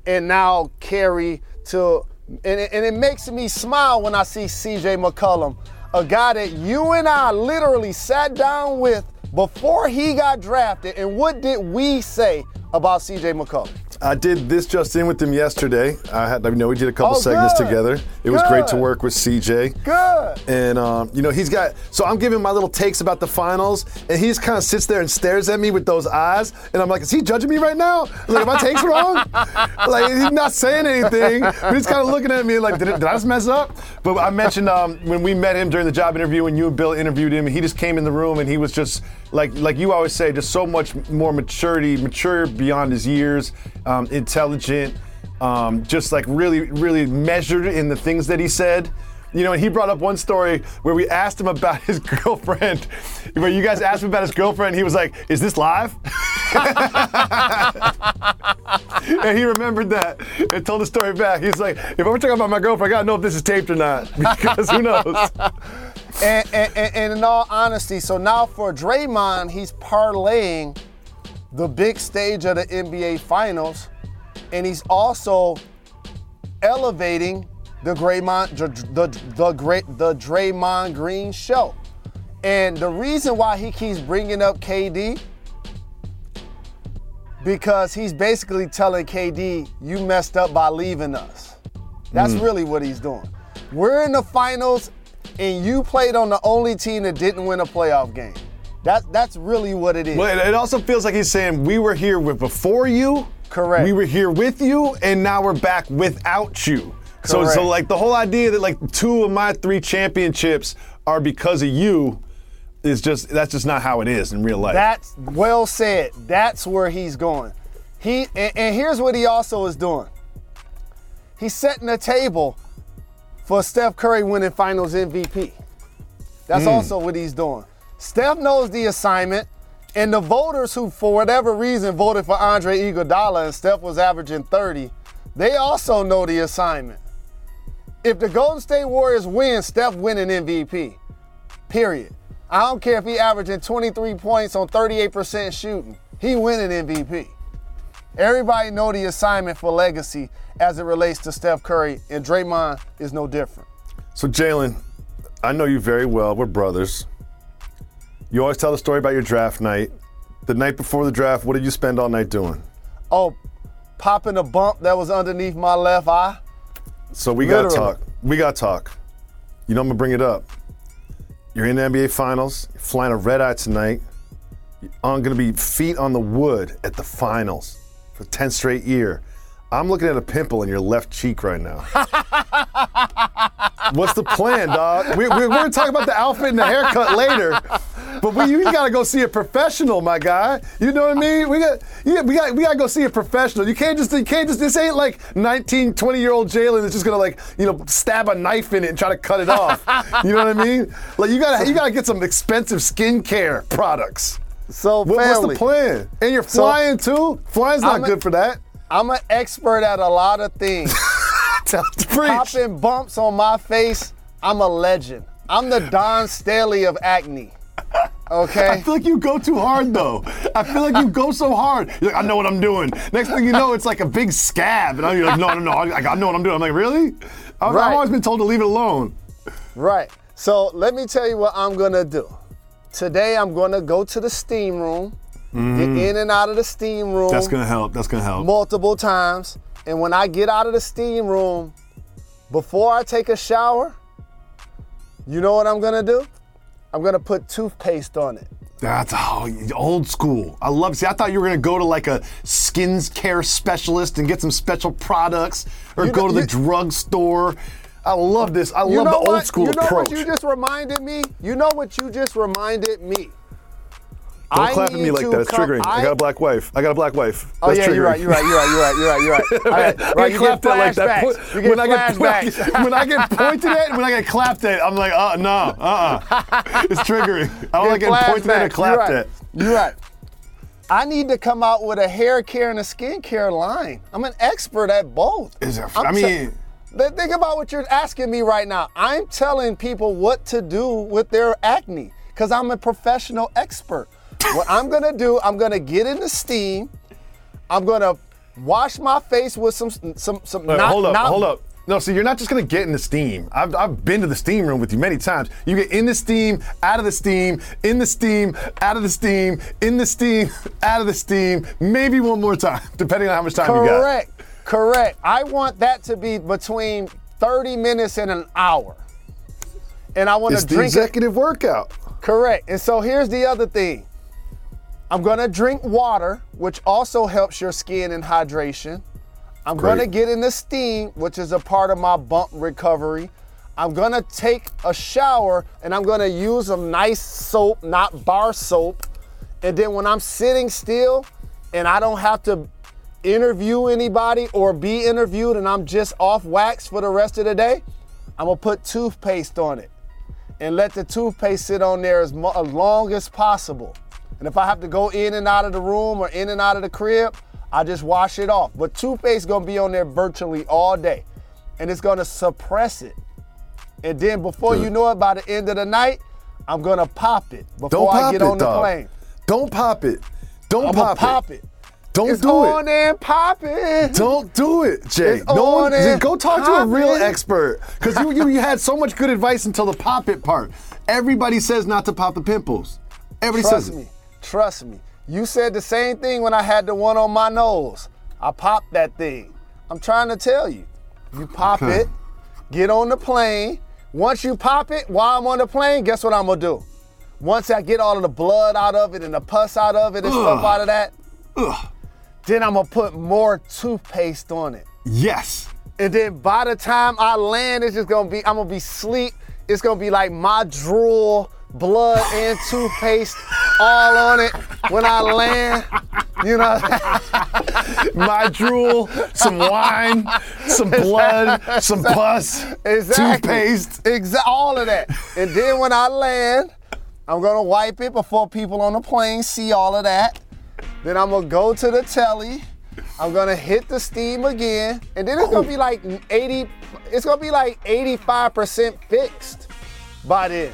and now carry to, and it, and it makes me smile when I see CJ McCollum, a guy that you and I literally sat down with before he got drafted. And what did we say about CJ McCollum? I did this just in with him yesterday. I had, you know, we did a couple Oh, segments good. together. It was great to work with CJ. Good. And um, you know, he's got. So I'm giving my little takes about the finals, and he just kind of sits there and stares at me with those eyes, and I'm like, is he judging me right now? Like, are my takes wrong? like, he's not saying anything, but he's kind of looking at me like, did, it- did I just mess up? But I mentioned um, when we met him during the job interview, when you and Bill interviewed him, he just came in the room and he was just like, like you always say, just so much more maturity, mature beyond his years, um, intelligent um, just like really, really measured in the things that he said. You know, and he brought up one story where we asked him about his girlfriend. Where you guys asked him about his girlfriend, he was like, "Is this live?" and he remembered that and told the story back. He's like, "If I'm talking about my girlfriend, I gotta know if this is taped or not because who knows." and, and, and, and in all honesty, so now for Draymond, he's parlaying the big stage of the NBA Finals, and he's also elevating the Draymond, the, the great, the Draymond Green show. And the reason why he keeps bringing up KD, because he's basically telling KD, you messed up by leaving us. That's mm. really what he's doing. We're in the finals, and you played on the only team that didn't win a playoff game. That, that's really what it is. Well, it- also feels like he's saying we were here with before you. Correct. We were here with you, and now we're back without you. So, Correct. so like the whole idea that like two of my three championships are because of you is just that's just not how it is in real life. That's well said. That's where he's going. He and, and here's what he also is doing. He's setting the table for Steph Curry winning Finals MVP. That's hmm. also what he's doing. Steph knows the assignment, and the voters who, for whatever reason, voted for Andre Iguodala and Steph was averaging 30, they also know the assignment. If the Golden State Warriors win, Steph winning MVP. Period. I don't care if he averaging 23 points on 38% shooting. He winning MVP. Everybody know the assignment for legacy as it relates to Steph Curry, and Draymond is no different. so Jalen, I know you very well. We're brothers. You always tell the story about your draft night. The night before the draft, what did you spend all night doing? Oh, popping a bump that was underneath my left eye. So we gotta talk. We gotta talk. You know I'm gonna bring it up. You're in the NBA Finals. You're flying a red eye tonight. On- gonna be feet on the wood at the finals for 10th straight year. I'm looking at a pimple in your left cheek right now. What's the plan, dog? We, we, we're gonna talk about the outfit and the haircut later. But we you gotta go see a professional, my guy. You know what I mean? We got yeah, we got we gotta go see a professional. You can't just you can't just this ain't like 19, 20 year old Jalen that's just gonna like you know stab a knife in it and try to cut it off. you know what I mean? Like you gotta you gotta get some expensive skincare products. So What- what's the plan? And you're So- flying too. Flying's not I'm good for that. I'm an expert at a lot of things. Popping bumps on my face, I'm a legend. I'm the Dawn Staley of acne. Okay? I feel like you go too hard though. I feel like you go so hard. You're like, I know what I'm doing. Next thing you know, it's like a big scab, and you're like, no, no, no, I, I know what I'm doing. I'm like, really? I've, Right. I've always been told to leave it alone. Right. So let me tell you what I'm gonna do. Today I'm gonna go to the steam room, get in and out of the steam room Mm-hmm. That's gonna help. That's gonna help. multiple times. And when I get out of the steam room, before I take a shower, you know what I'm gonna do? I'm gonna put toothpaste on it. That's oh, old school. I love. See, I thought you were gonna go to like a skin care specialist and get some special products, or You go know- to the you- drugstore. I love this. I love the old what? school you know approach. what you just reminded me? You know what you just reminded me? Don't I clap at me like that. It's triggering. I, I- got a black wife. I got a black wife. Oh That's yeah, you're triggering. right. You're right. You're right. You're right. You're right. You're right. All right. I right get you clapped at like that. Po- You get when I get when I get pointed at, when I get clapped at, I'm like, uh, no, uh, uh It's triggering. I don't like Get getting pointed at or clapped You're right. at. You're right. I need to come out with a hair care and a skincare line. I'm an expert at both. Is it- I mean- Th- think about what you're asking me right now. I'm telling people what to do with their acne because I'm a professional expert. What I'm gonna do, I'm gonna get in the steam. I'm gonna wash my face with some some some. Wait, not- hold up, not- hold up. No, see, you're not just gonna get in the steam. I've, I've been to the steam room with you many times. You get in the steam, out of the steam, in the steam, out of the steam, in the steam, out of the steam, maybe one more time, depending on how much time you got. Correct, correct. I want that to be between 30 minutes and an hour. And I want It's to the drink it. executive workout. Correct. And so here's the other thing. I'm gonna drink water, which also helps your skin and hydration. I'm gonna get in the steam, which is a part of my bump recovery. I'm gonna take a shower and I'm gonna use a nice soap, not bar soap. And then when I'm sitting still and I don't have to interview anybody or be interviewed and I'm just off wax for the rest of the day, I'm gonna put toothpaste on it and let the toothpaste sit on there as, mo- as long as possible. And if I have to go in and out of the room or in and out of the crib, I just wash it off. But toothpaste gonna be on there virtually all day, and it's gonna suppress it. And then before you know it, by the end of the night, I'm gonna pop it before Don't I get it, on the dog. plane. Don't pop it. Don't pop, pop it. it. Don't It's do on it. On and pop it. Don't do it, Jay. It's no one, go talk to a real popping. expert. Because you, you, you had so much good advice until the pop it part. Everybody says not to pop the pimples. Everybody Trust says it. Trust me. You said the same thing when I had the one on my nose. I popped that thing. I'm trying to tell you. You pop Okay. it, get on the plane. Once you pop it while I'm on the plane, guess what I'm gonna do? Once I get all of the blood out of it and the pus out of it and stuff out of that, then I'm gonna put more toothpaste on it. Yes. And then by the time I land, it's just gonna be, I'm gonna be sleep. It's gonna be like my drool, blood, and toothpaste all on it when I land. You know, My drool, some wine, some blood, some pus, exactly. toothpaste. Exa- all of that. And then when I land, I'm gonna wipe it before people on the plane see all of that. Then I'm gonna go to the telly. I'm gonna hit the steam again, and then it's gonna be like 80. It's gonna be like 85% fixed by then.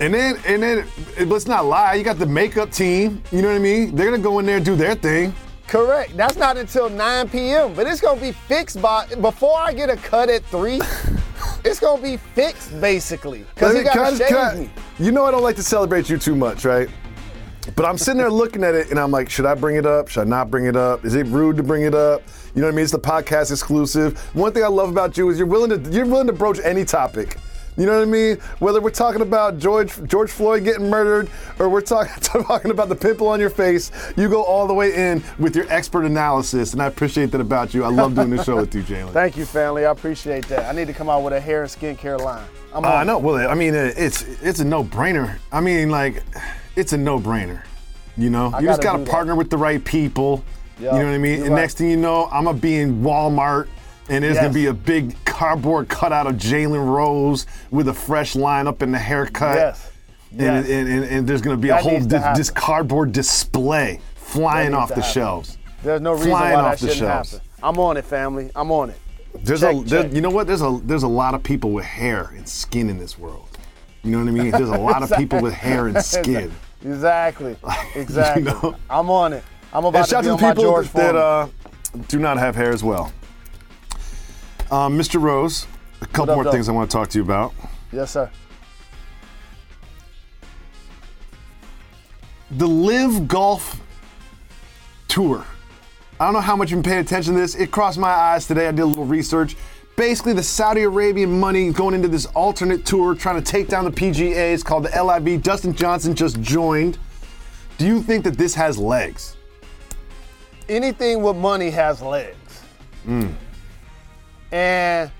And then, and then, let's not lie. You got the makeup team. You know what I mean? They're gonna go in there and do their thing. Correct. That's not until 9 p.m. But it's gonna be fixed by before I get a cut at three. it's gonna be fixed basically because he gotta shave me. You know I don't like to celebrate you too much, right? But I'm sitting there looking at it and I'm like, should I bring it up? Should I not bring it up? Is it rude to bring it up? You know what I mean? It's the podcast exclusive. One thing I love about you is you're willing to you're willing to broach any topic. You know what I mean? Whether we're talking about George George Floyd getting murdered or we're talking talking about the pimple on your face, you go all the way in with your expert analysis, and I appreciate that about you. I love doing this show with you, Jalen. Thank you, family. I appreciate that. I need to come out with a hair and skincare line. I'm Uh, on I know. Well, I mean, uh, it's it's a no-brainer. I mean, like, it's a no-brainer. You know, I you just gotta got to do that. partner with the right people. Yeah, you know what I mean? And right. next thing you know, I'm gonna be in Walmart, and there's gonna be a big cardboard cutout of Jalen Rose with a fresh line up in the haircut. Yes. And, Yes. and, and, and there's gonna be a whole to happen. this cardboard display flying off the happen. shelves. There's no reason Flying why off that the shouldn't shelves. happen. I'm on it, family. I'm on it. There's Check, a check. you know what? There's a there's a lot of people with hair and skin in this world. You know what I mean? There's a lot of people with hair and skin. Exactly. Exactly. know? I'm on it. I'm about And to shout be out on to the my people George that Foreman. uh, do not have hair as well. Um, Mr. Rose, a couple up, more things I want to talk to you about. yes, sir. The LIV Golf Tour. I don't know how much you've been paying attention to this. It crossed my eyes today. I did a little research. Basically, the Saudi Arabian money going into this alternate tour, trying to take down the PGA. It's called the LIV. Dustin Johnson just joined. Do you think that this has legs? Anything with money has legs. Hmm. And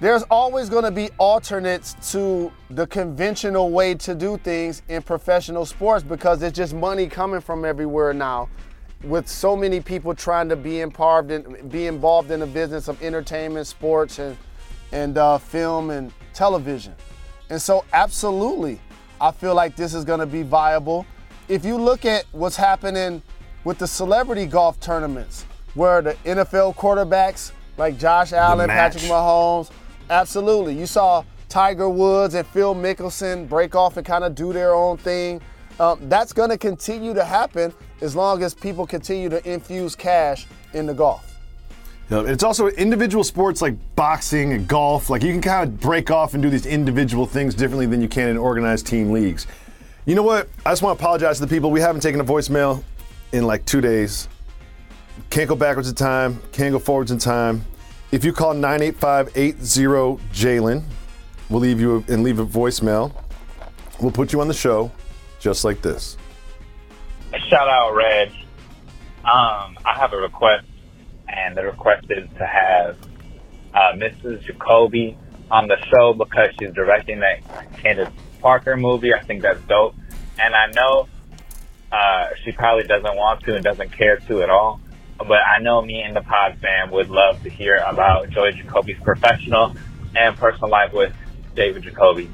there's always going to be alternates to the conventional way to do things in professional sports because it's just money coming from everywhere now with so many people trying to be involved in, be involved in the business of entertainment, sports, and, and uh, film and television. And so, absolutely, I feel like this is going to be viable. If you look at what's happening with the celebrity golf tournaments, where the NFL quarterbacks like Josh Allen. Patrick Mahomes, absolutely. You saw Tiger Woods and Phil Mickelson break off and kind of do their own thing. Um, that's going to continue to happen as long as people continue to infuse cash into golf. Yeah, It's also individual sports like boxing and golf. Like you can kind of break off and do these individual things differently than you can in organized team leagues. You know what? I just want to apologize to the people. We haven't taken a voicemail in like two days. Can't go backwards in time. Can't go forwards in time. If you call 985-80 Jalen, we'll leave you and leave a voicemail. We'll put you on the show, just like this. Shout out, Reg. Um, I have a request, and the request is to have uh, Mrs. Jacoby on the show because she's directing that Candace Parker movie. I think that's dope. And I know uh, she probably doesn't want to and doesn't care to at all. But I know me and the pod fam would love to hear about Joey Jacoby's professional and personal life with David Jacoby.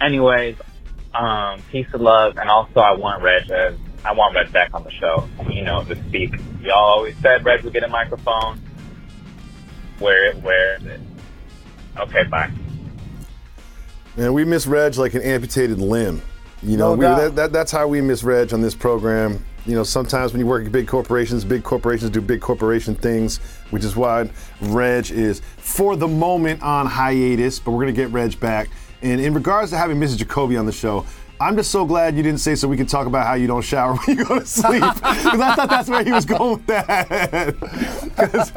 Anyways, um, peace of love, and also I want Reg as I want Reg back on the show. You know, to speak. Y'all always said Reg would get a microphone. Where it? Where is it? Okay, bye. Man, we miss Reg like an amputated limb. You know, No we, that, that, that's how we miss Reg on this program. You know, sometimes when you work at big corporations, big corporations do big corporation things, which is why Reg is, for the moment, on hiatus, but we're going to get Reg back. And in regards to having Mrs. Jacoby on the show, I'm just so glad you didn't say so we can talk about how you don't shower when you go to sleep. Because I thought that's where he was going with that. Because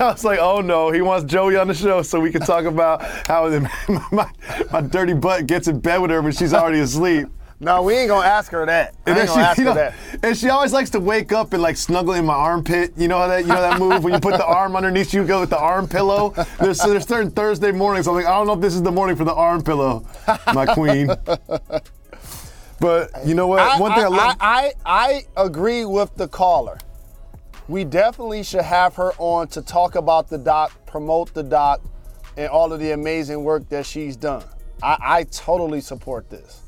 I was like, oh no, he wants Joey on the show so we can talk about how my, my dirty butt gets in bed with her when she's already asleep. No, we ain't gonna ask her that. I And ain't gonna she, ask you her that. and she always likes to wake up and like snuggle in my armpit. You know that you know that move when you put the arm underneath you, go with the arm pillow. There's there's certain Thursday mornings. I'm like, I don't know if this is the morning for the arm pillow, my queen. But you know what? I, One thing I, love. I, I, I agree with the caller. We definitely should have her on to talk about the doc, promote the doc, and all of the amazing work that she's done. I, I totally support this.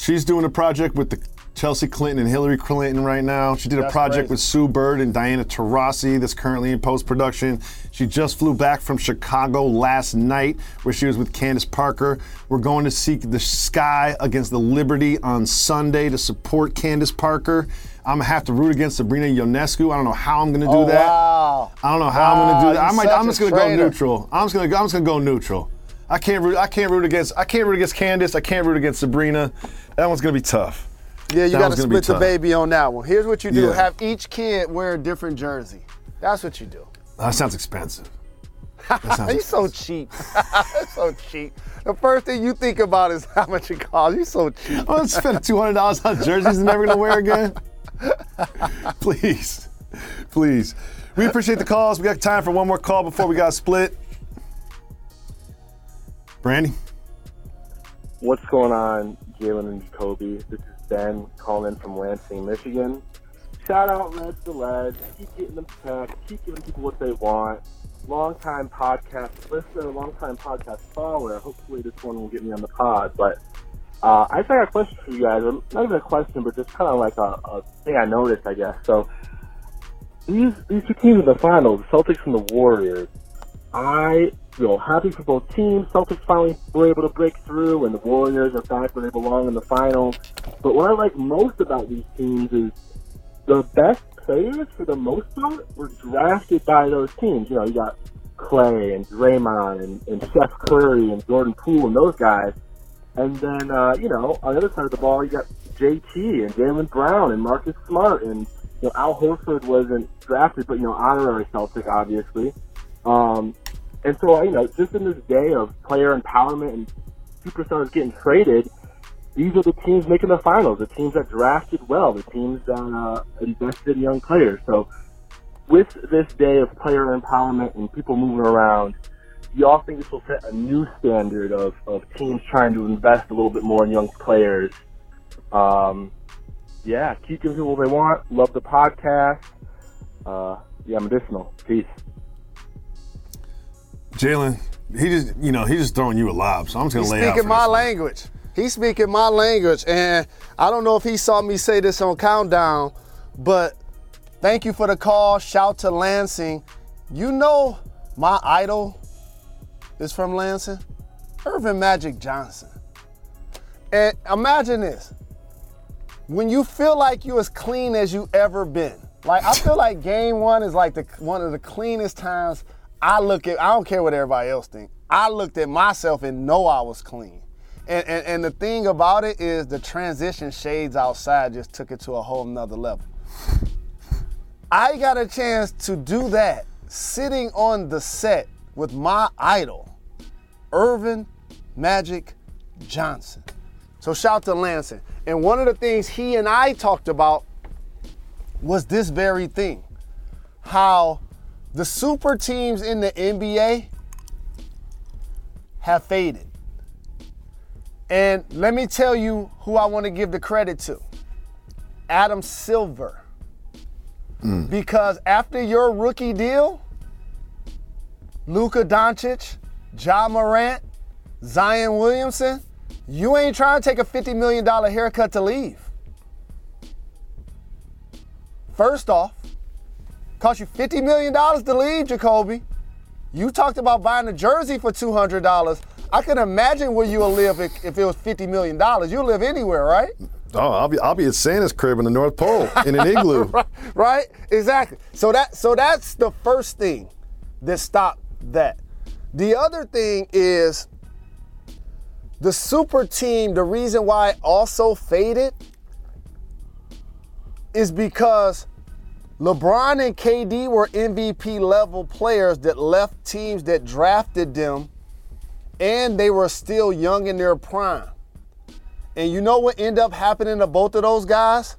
She's doing a project with the Chelsea Clinton and Hillary Clinton right now. She did a That's project crazy. with Sue Bird and Diana Taurasi that's currently in post production. She just flew back from Chicago last night where she was with Candace Parker. We're going to seek the sky against the Liberty on Sunday to support Candace Parker. I'm gonna have to root against Sabrina Ionescu. I don't know how I'm gonna do Oh, that. wow. I don't know how I'm gonna do that. I might. I'm just gonna traitor. go neutral. I'm just gonna go, I'm just gonna go neutral. I can't root. I can't root against. I can't root against Candace. I can't root against Sabrina. That one's gonna be tough. Yeah, you got to one's gonna be split the baby on that one. Here's what you do: Yeah. have each kid wear a different jersey. That's what you do. That sounds expensive. That sounds He's so cheap. So cheap. The first thing you think about is how much it costs. You're so cheap. I'm gonna spend two hundred dollars on jerseys and never gonna wear again. please, please. We appreciate the calls. We got time for one more call before we got split. Brandy, What's going on, Jalen and Jacoby? This is Ben calling in from Lansing, Michigan. Shout out Red to Ledge. Keep getting them text. Keep giving people what they want. Longtime podcast listener, longtime podcast follower. Hopefully this one will get me on the pod. But uh, I just got a question for you guys. Not even a question, but just kind of like a, a thing I noticed, I guess. So these these two teams in the finals, the Celtics and the Warriors. I feel happy for both teams. Celtics finally were able to break through, and the Warriors are back where they belong in the finals. But what I like most about these teams is the best players, for the most part, were drafted by those teams. You know, you got Klay and Draymond and, and Steph Curry and Jordan Poole and those guys. And then, uh, you know, on the other side of the ball, you got JT and Jaylen Brown and Marcus Smart and you know, Al Horford wasn't drafted, but you know, honorary Celtic, obviously. Um, and so, you know, just in this day of player empowerment and superstars getting traded, these are the teams making the finals, the teams that drafted well, the teams that uh, invested in young players. So, with this day of player empowerment and people moving around, do you all think this will set a new standard of, of teams trying to invest a little bit more in young players. Um, yeah, keep giving people what they want. Love the podcast. Uh, yeah, medicinal. Peace. Jalen, he just you know he's just throwing you a lob, so I'm just gonna He's lay out. speaking my language. He's speaking my language, and I don't know if he saw me say this on countdown, but thank you for the call. Shout to Lansing. You know my idol is from Lansing, Earvin Magic Johnson. And imagine this: when you feel like you're as clean as you ever been. Like I feel like Game One is like the one of the cleanest times I look at. I don't care what everybody else think. I looked at myself and know I was clean. And, and, and the thing about it is the transition shades outside just took it to a whole nother level. I got a chance to do that sitting on the set with my idol, Earvin Magic Johnson. So shout to Lansing. And one of the things he and I talked about was this very thing. How the super teams in the NBA have faded. And let me tell you who I want to give the credit to Adam Silver. Mm. Because after your rookie deal, Luka Doncic, Ja Morant, Zion Williamson, you ain't trying to take a $50 million haircut to leave. First off, cost you $50 million to leave, Jacoby. You talked about buying a jersey for $200. I can imagine where you would live if, if it was $50 million. You'll live anywhere, right? Oh, I'll be I'll be at Santa's crib in the North Pole in an igloo. right, right? Exactly. So that so that's the first thing that stopped that. The other thing is the super team, the reason why it also faded is because LeBron and KD were MVP level players that left teams that drafted them and they were still young in their prime. And you know what ended up happening to both of those guys?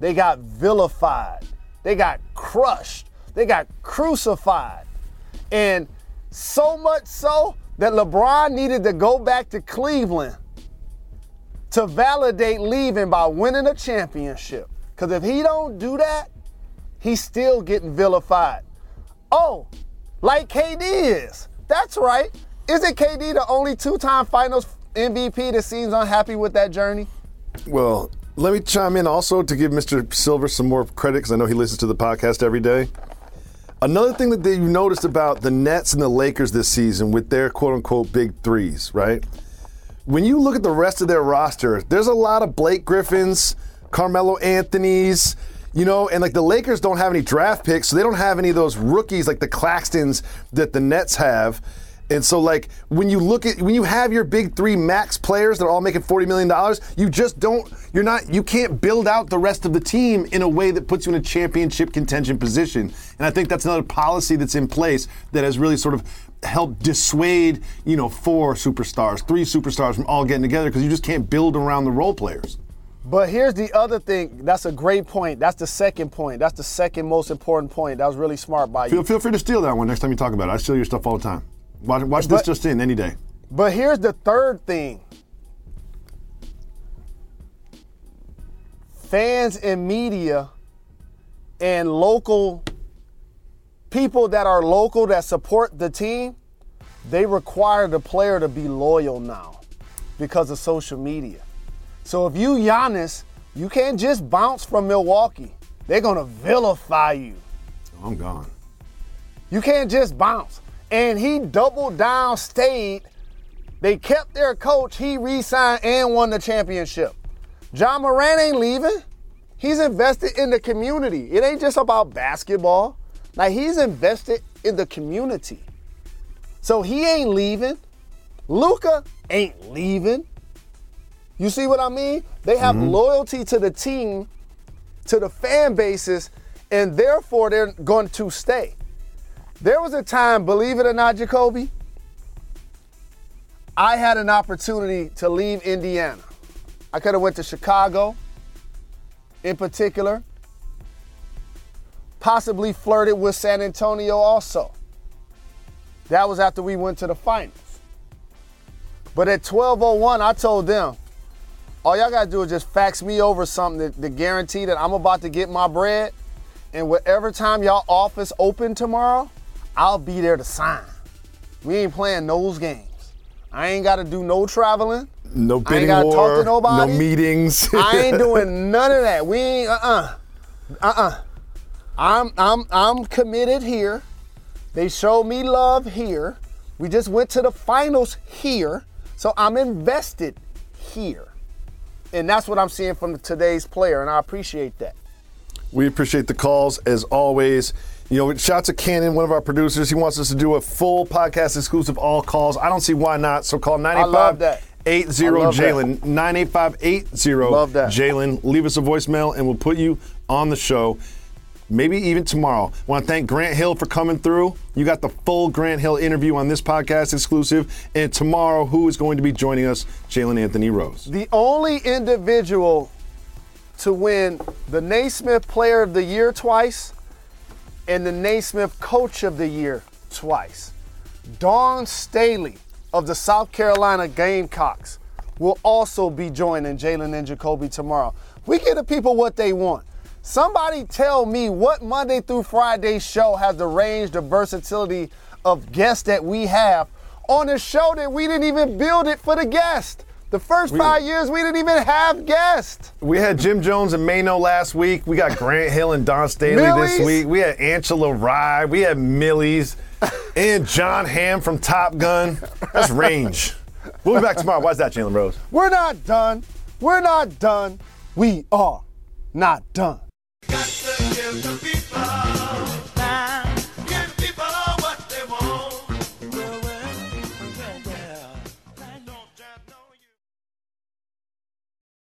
They got vilified. They got crushed. They got crucified. And so much so that LeBron needed to go back to Cleveland to validate leaving by winning a championship. Because if he don't do that, he's still getting vilified. Oh, like KD is. That's right. Isn't KD the only two-time finals MVP that seems unhappy with that journey? Well, let me chime in also to give Mr. Silver some more credit because I know he listens to the podcast every day. Another thing that you noticed about the Nets and the Lakers this season with their quote unquote big threes, right? When you look at the rest of their roster, there's a lot of Blake Griffins, Carmelo Anthony's, you know, and like the Lakers don't have any draft picks, so they don't have any of those rookies like the Claxtons that the Nets have. And so, like, when you look at when you have your big three max players that are all making forty million dollars, you just don't. You're not. You can't build out the rest of the team in a way that puts you in a championship contention position. And I think that's another policy that's in place that has really sort of helped dissuade, you know, four superstars, three superstars from all getting together because you just can't build around the role players. But here's the other thing. That's a great point. That's the second point. That's the second most important point. That was really smart by you. Feel, feel free to steal that one next time you talk about it. I steal your stuff all the time. Watch, watch this just in any day. But here's the third thing. fans and media and local people that are local that support the team, they require the player to be loyal now because of social media. So if you Giannis, you can't just bounce from Milwaukee. They're gonna vilify you. I'm gone. You can't just bounce. And he doubled down, stayed. They kept their coach. He re-signed and won the championship. Ja Morant ain't leaving. He's invested in the community. It ain't just about basketball. Like he's invested in the community. So he ain't leaving. Luka ain't leaving. You see what I mean? They have mm-hmm. loyalty to the team, to the fan bases, and therefore they're going to stay. There was a time, believe it or not, Jacoby, I had an opportunity to leave Indiana. I could have went to Chicago, in particular. Possibly flirted with San Antonio also. That was after we went to the finals. But at 12:01, I told them, all y'all gotta do is just fax me over something to, guarantee that I'm about to get my bread. And whatever time y'all office open tomorrow, I'll be there to sign. We ain't playing those games. I ain't gotta do no traveling. No I ain't gotta war. talk to nobody. No meetings. I ain't doing none of that. We ain't uh-uh. Uh-uh. I'm I'm I'm committed here. They showed me love here. We just went to the finals here. So I'm invested here. And that's what I'm seeing from today's player, and I appreciate that. We appreciate the calls as always. You know, shout to Cannon, one of our producers. He wants us to do a full podcast exclusive all calls. I don't see why not. So call 985 love that. 80 I love that. Jalen. 985 80 Love that. Jalen. Leave us a voicemail and we'll put you on the show. Maybe even tomorrow. want to thank Grant Hill for coming through. You got the full Grant Hill interview on this podcast exclusive. And tomorrow, who is going to be joining us? Jalen Anthony Rose. The only individual to win the Naismith Player of the Year twice and the Naismith Coach of the Year twice. Dawn Staley of the South Carolina Gamecocks will also be joining Jalen and Jacoby tomorrow. We give the people what they want. Somebody tell me what Monday through Friday show has the range, the versatility of guests that we have on a show that we didn't even build it for the guest. The first five years, we didn't even have guests. We had Jim Jones and Maino last week. We got Grant Hill and Dawn Staley this week. We had Angela Rye. We had Millies and Jon Hamm from Top Gun. That's range. We'll be back tomorrow. Why is that, Jalen Rose? We're not done. We're not done. We are not done. Got give the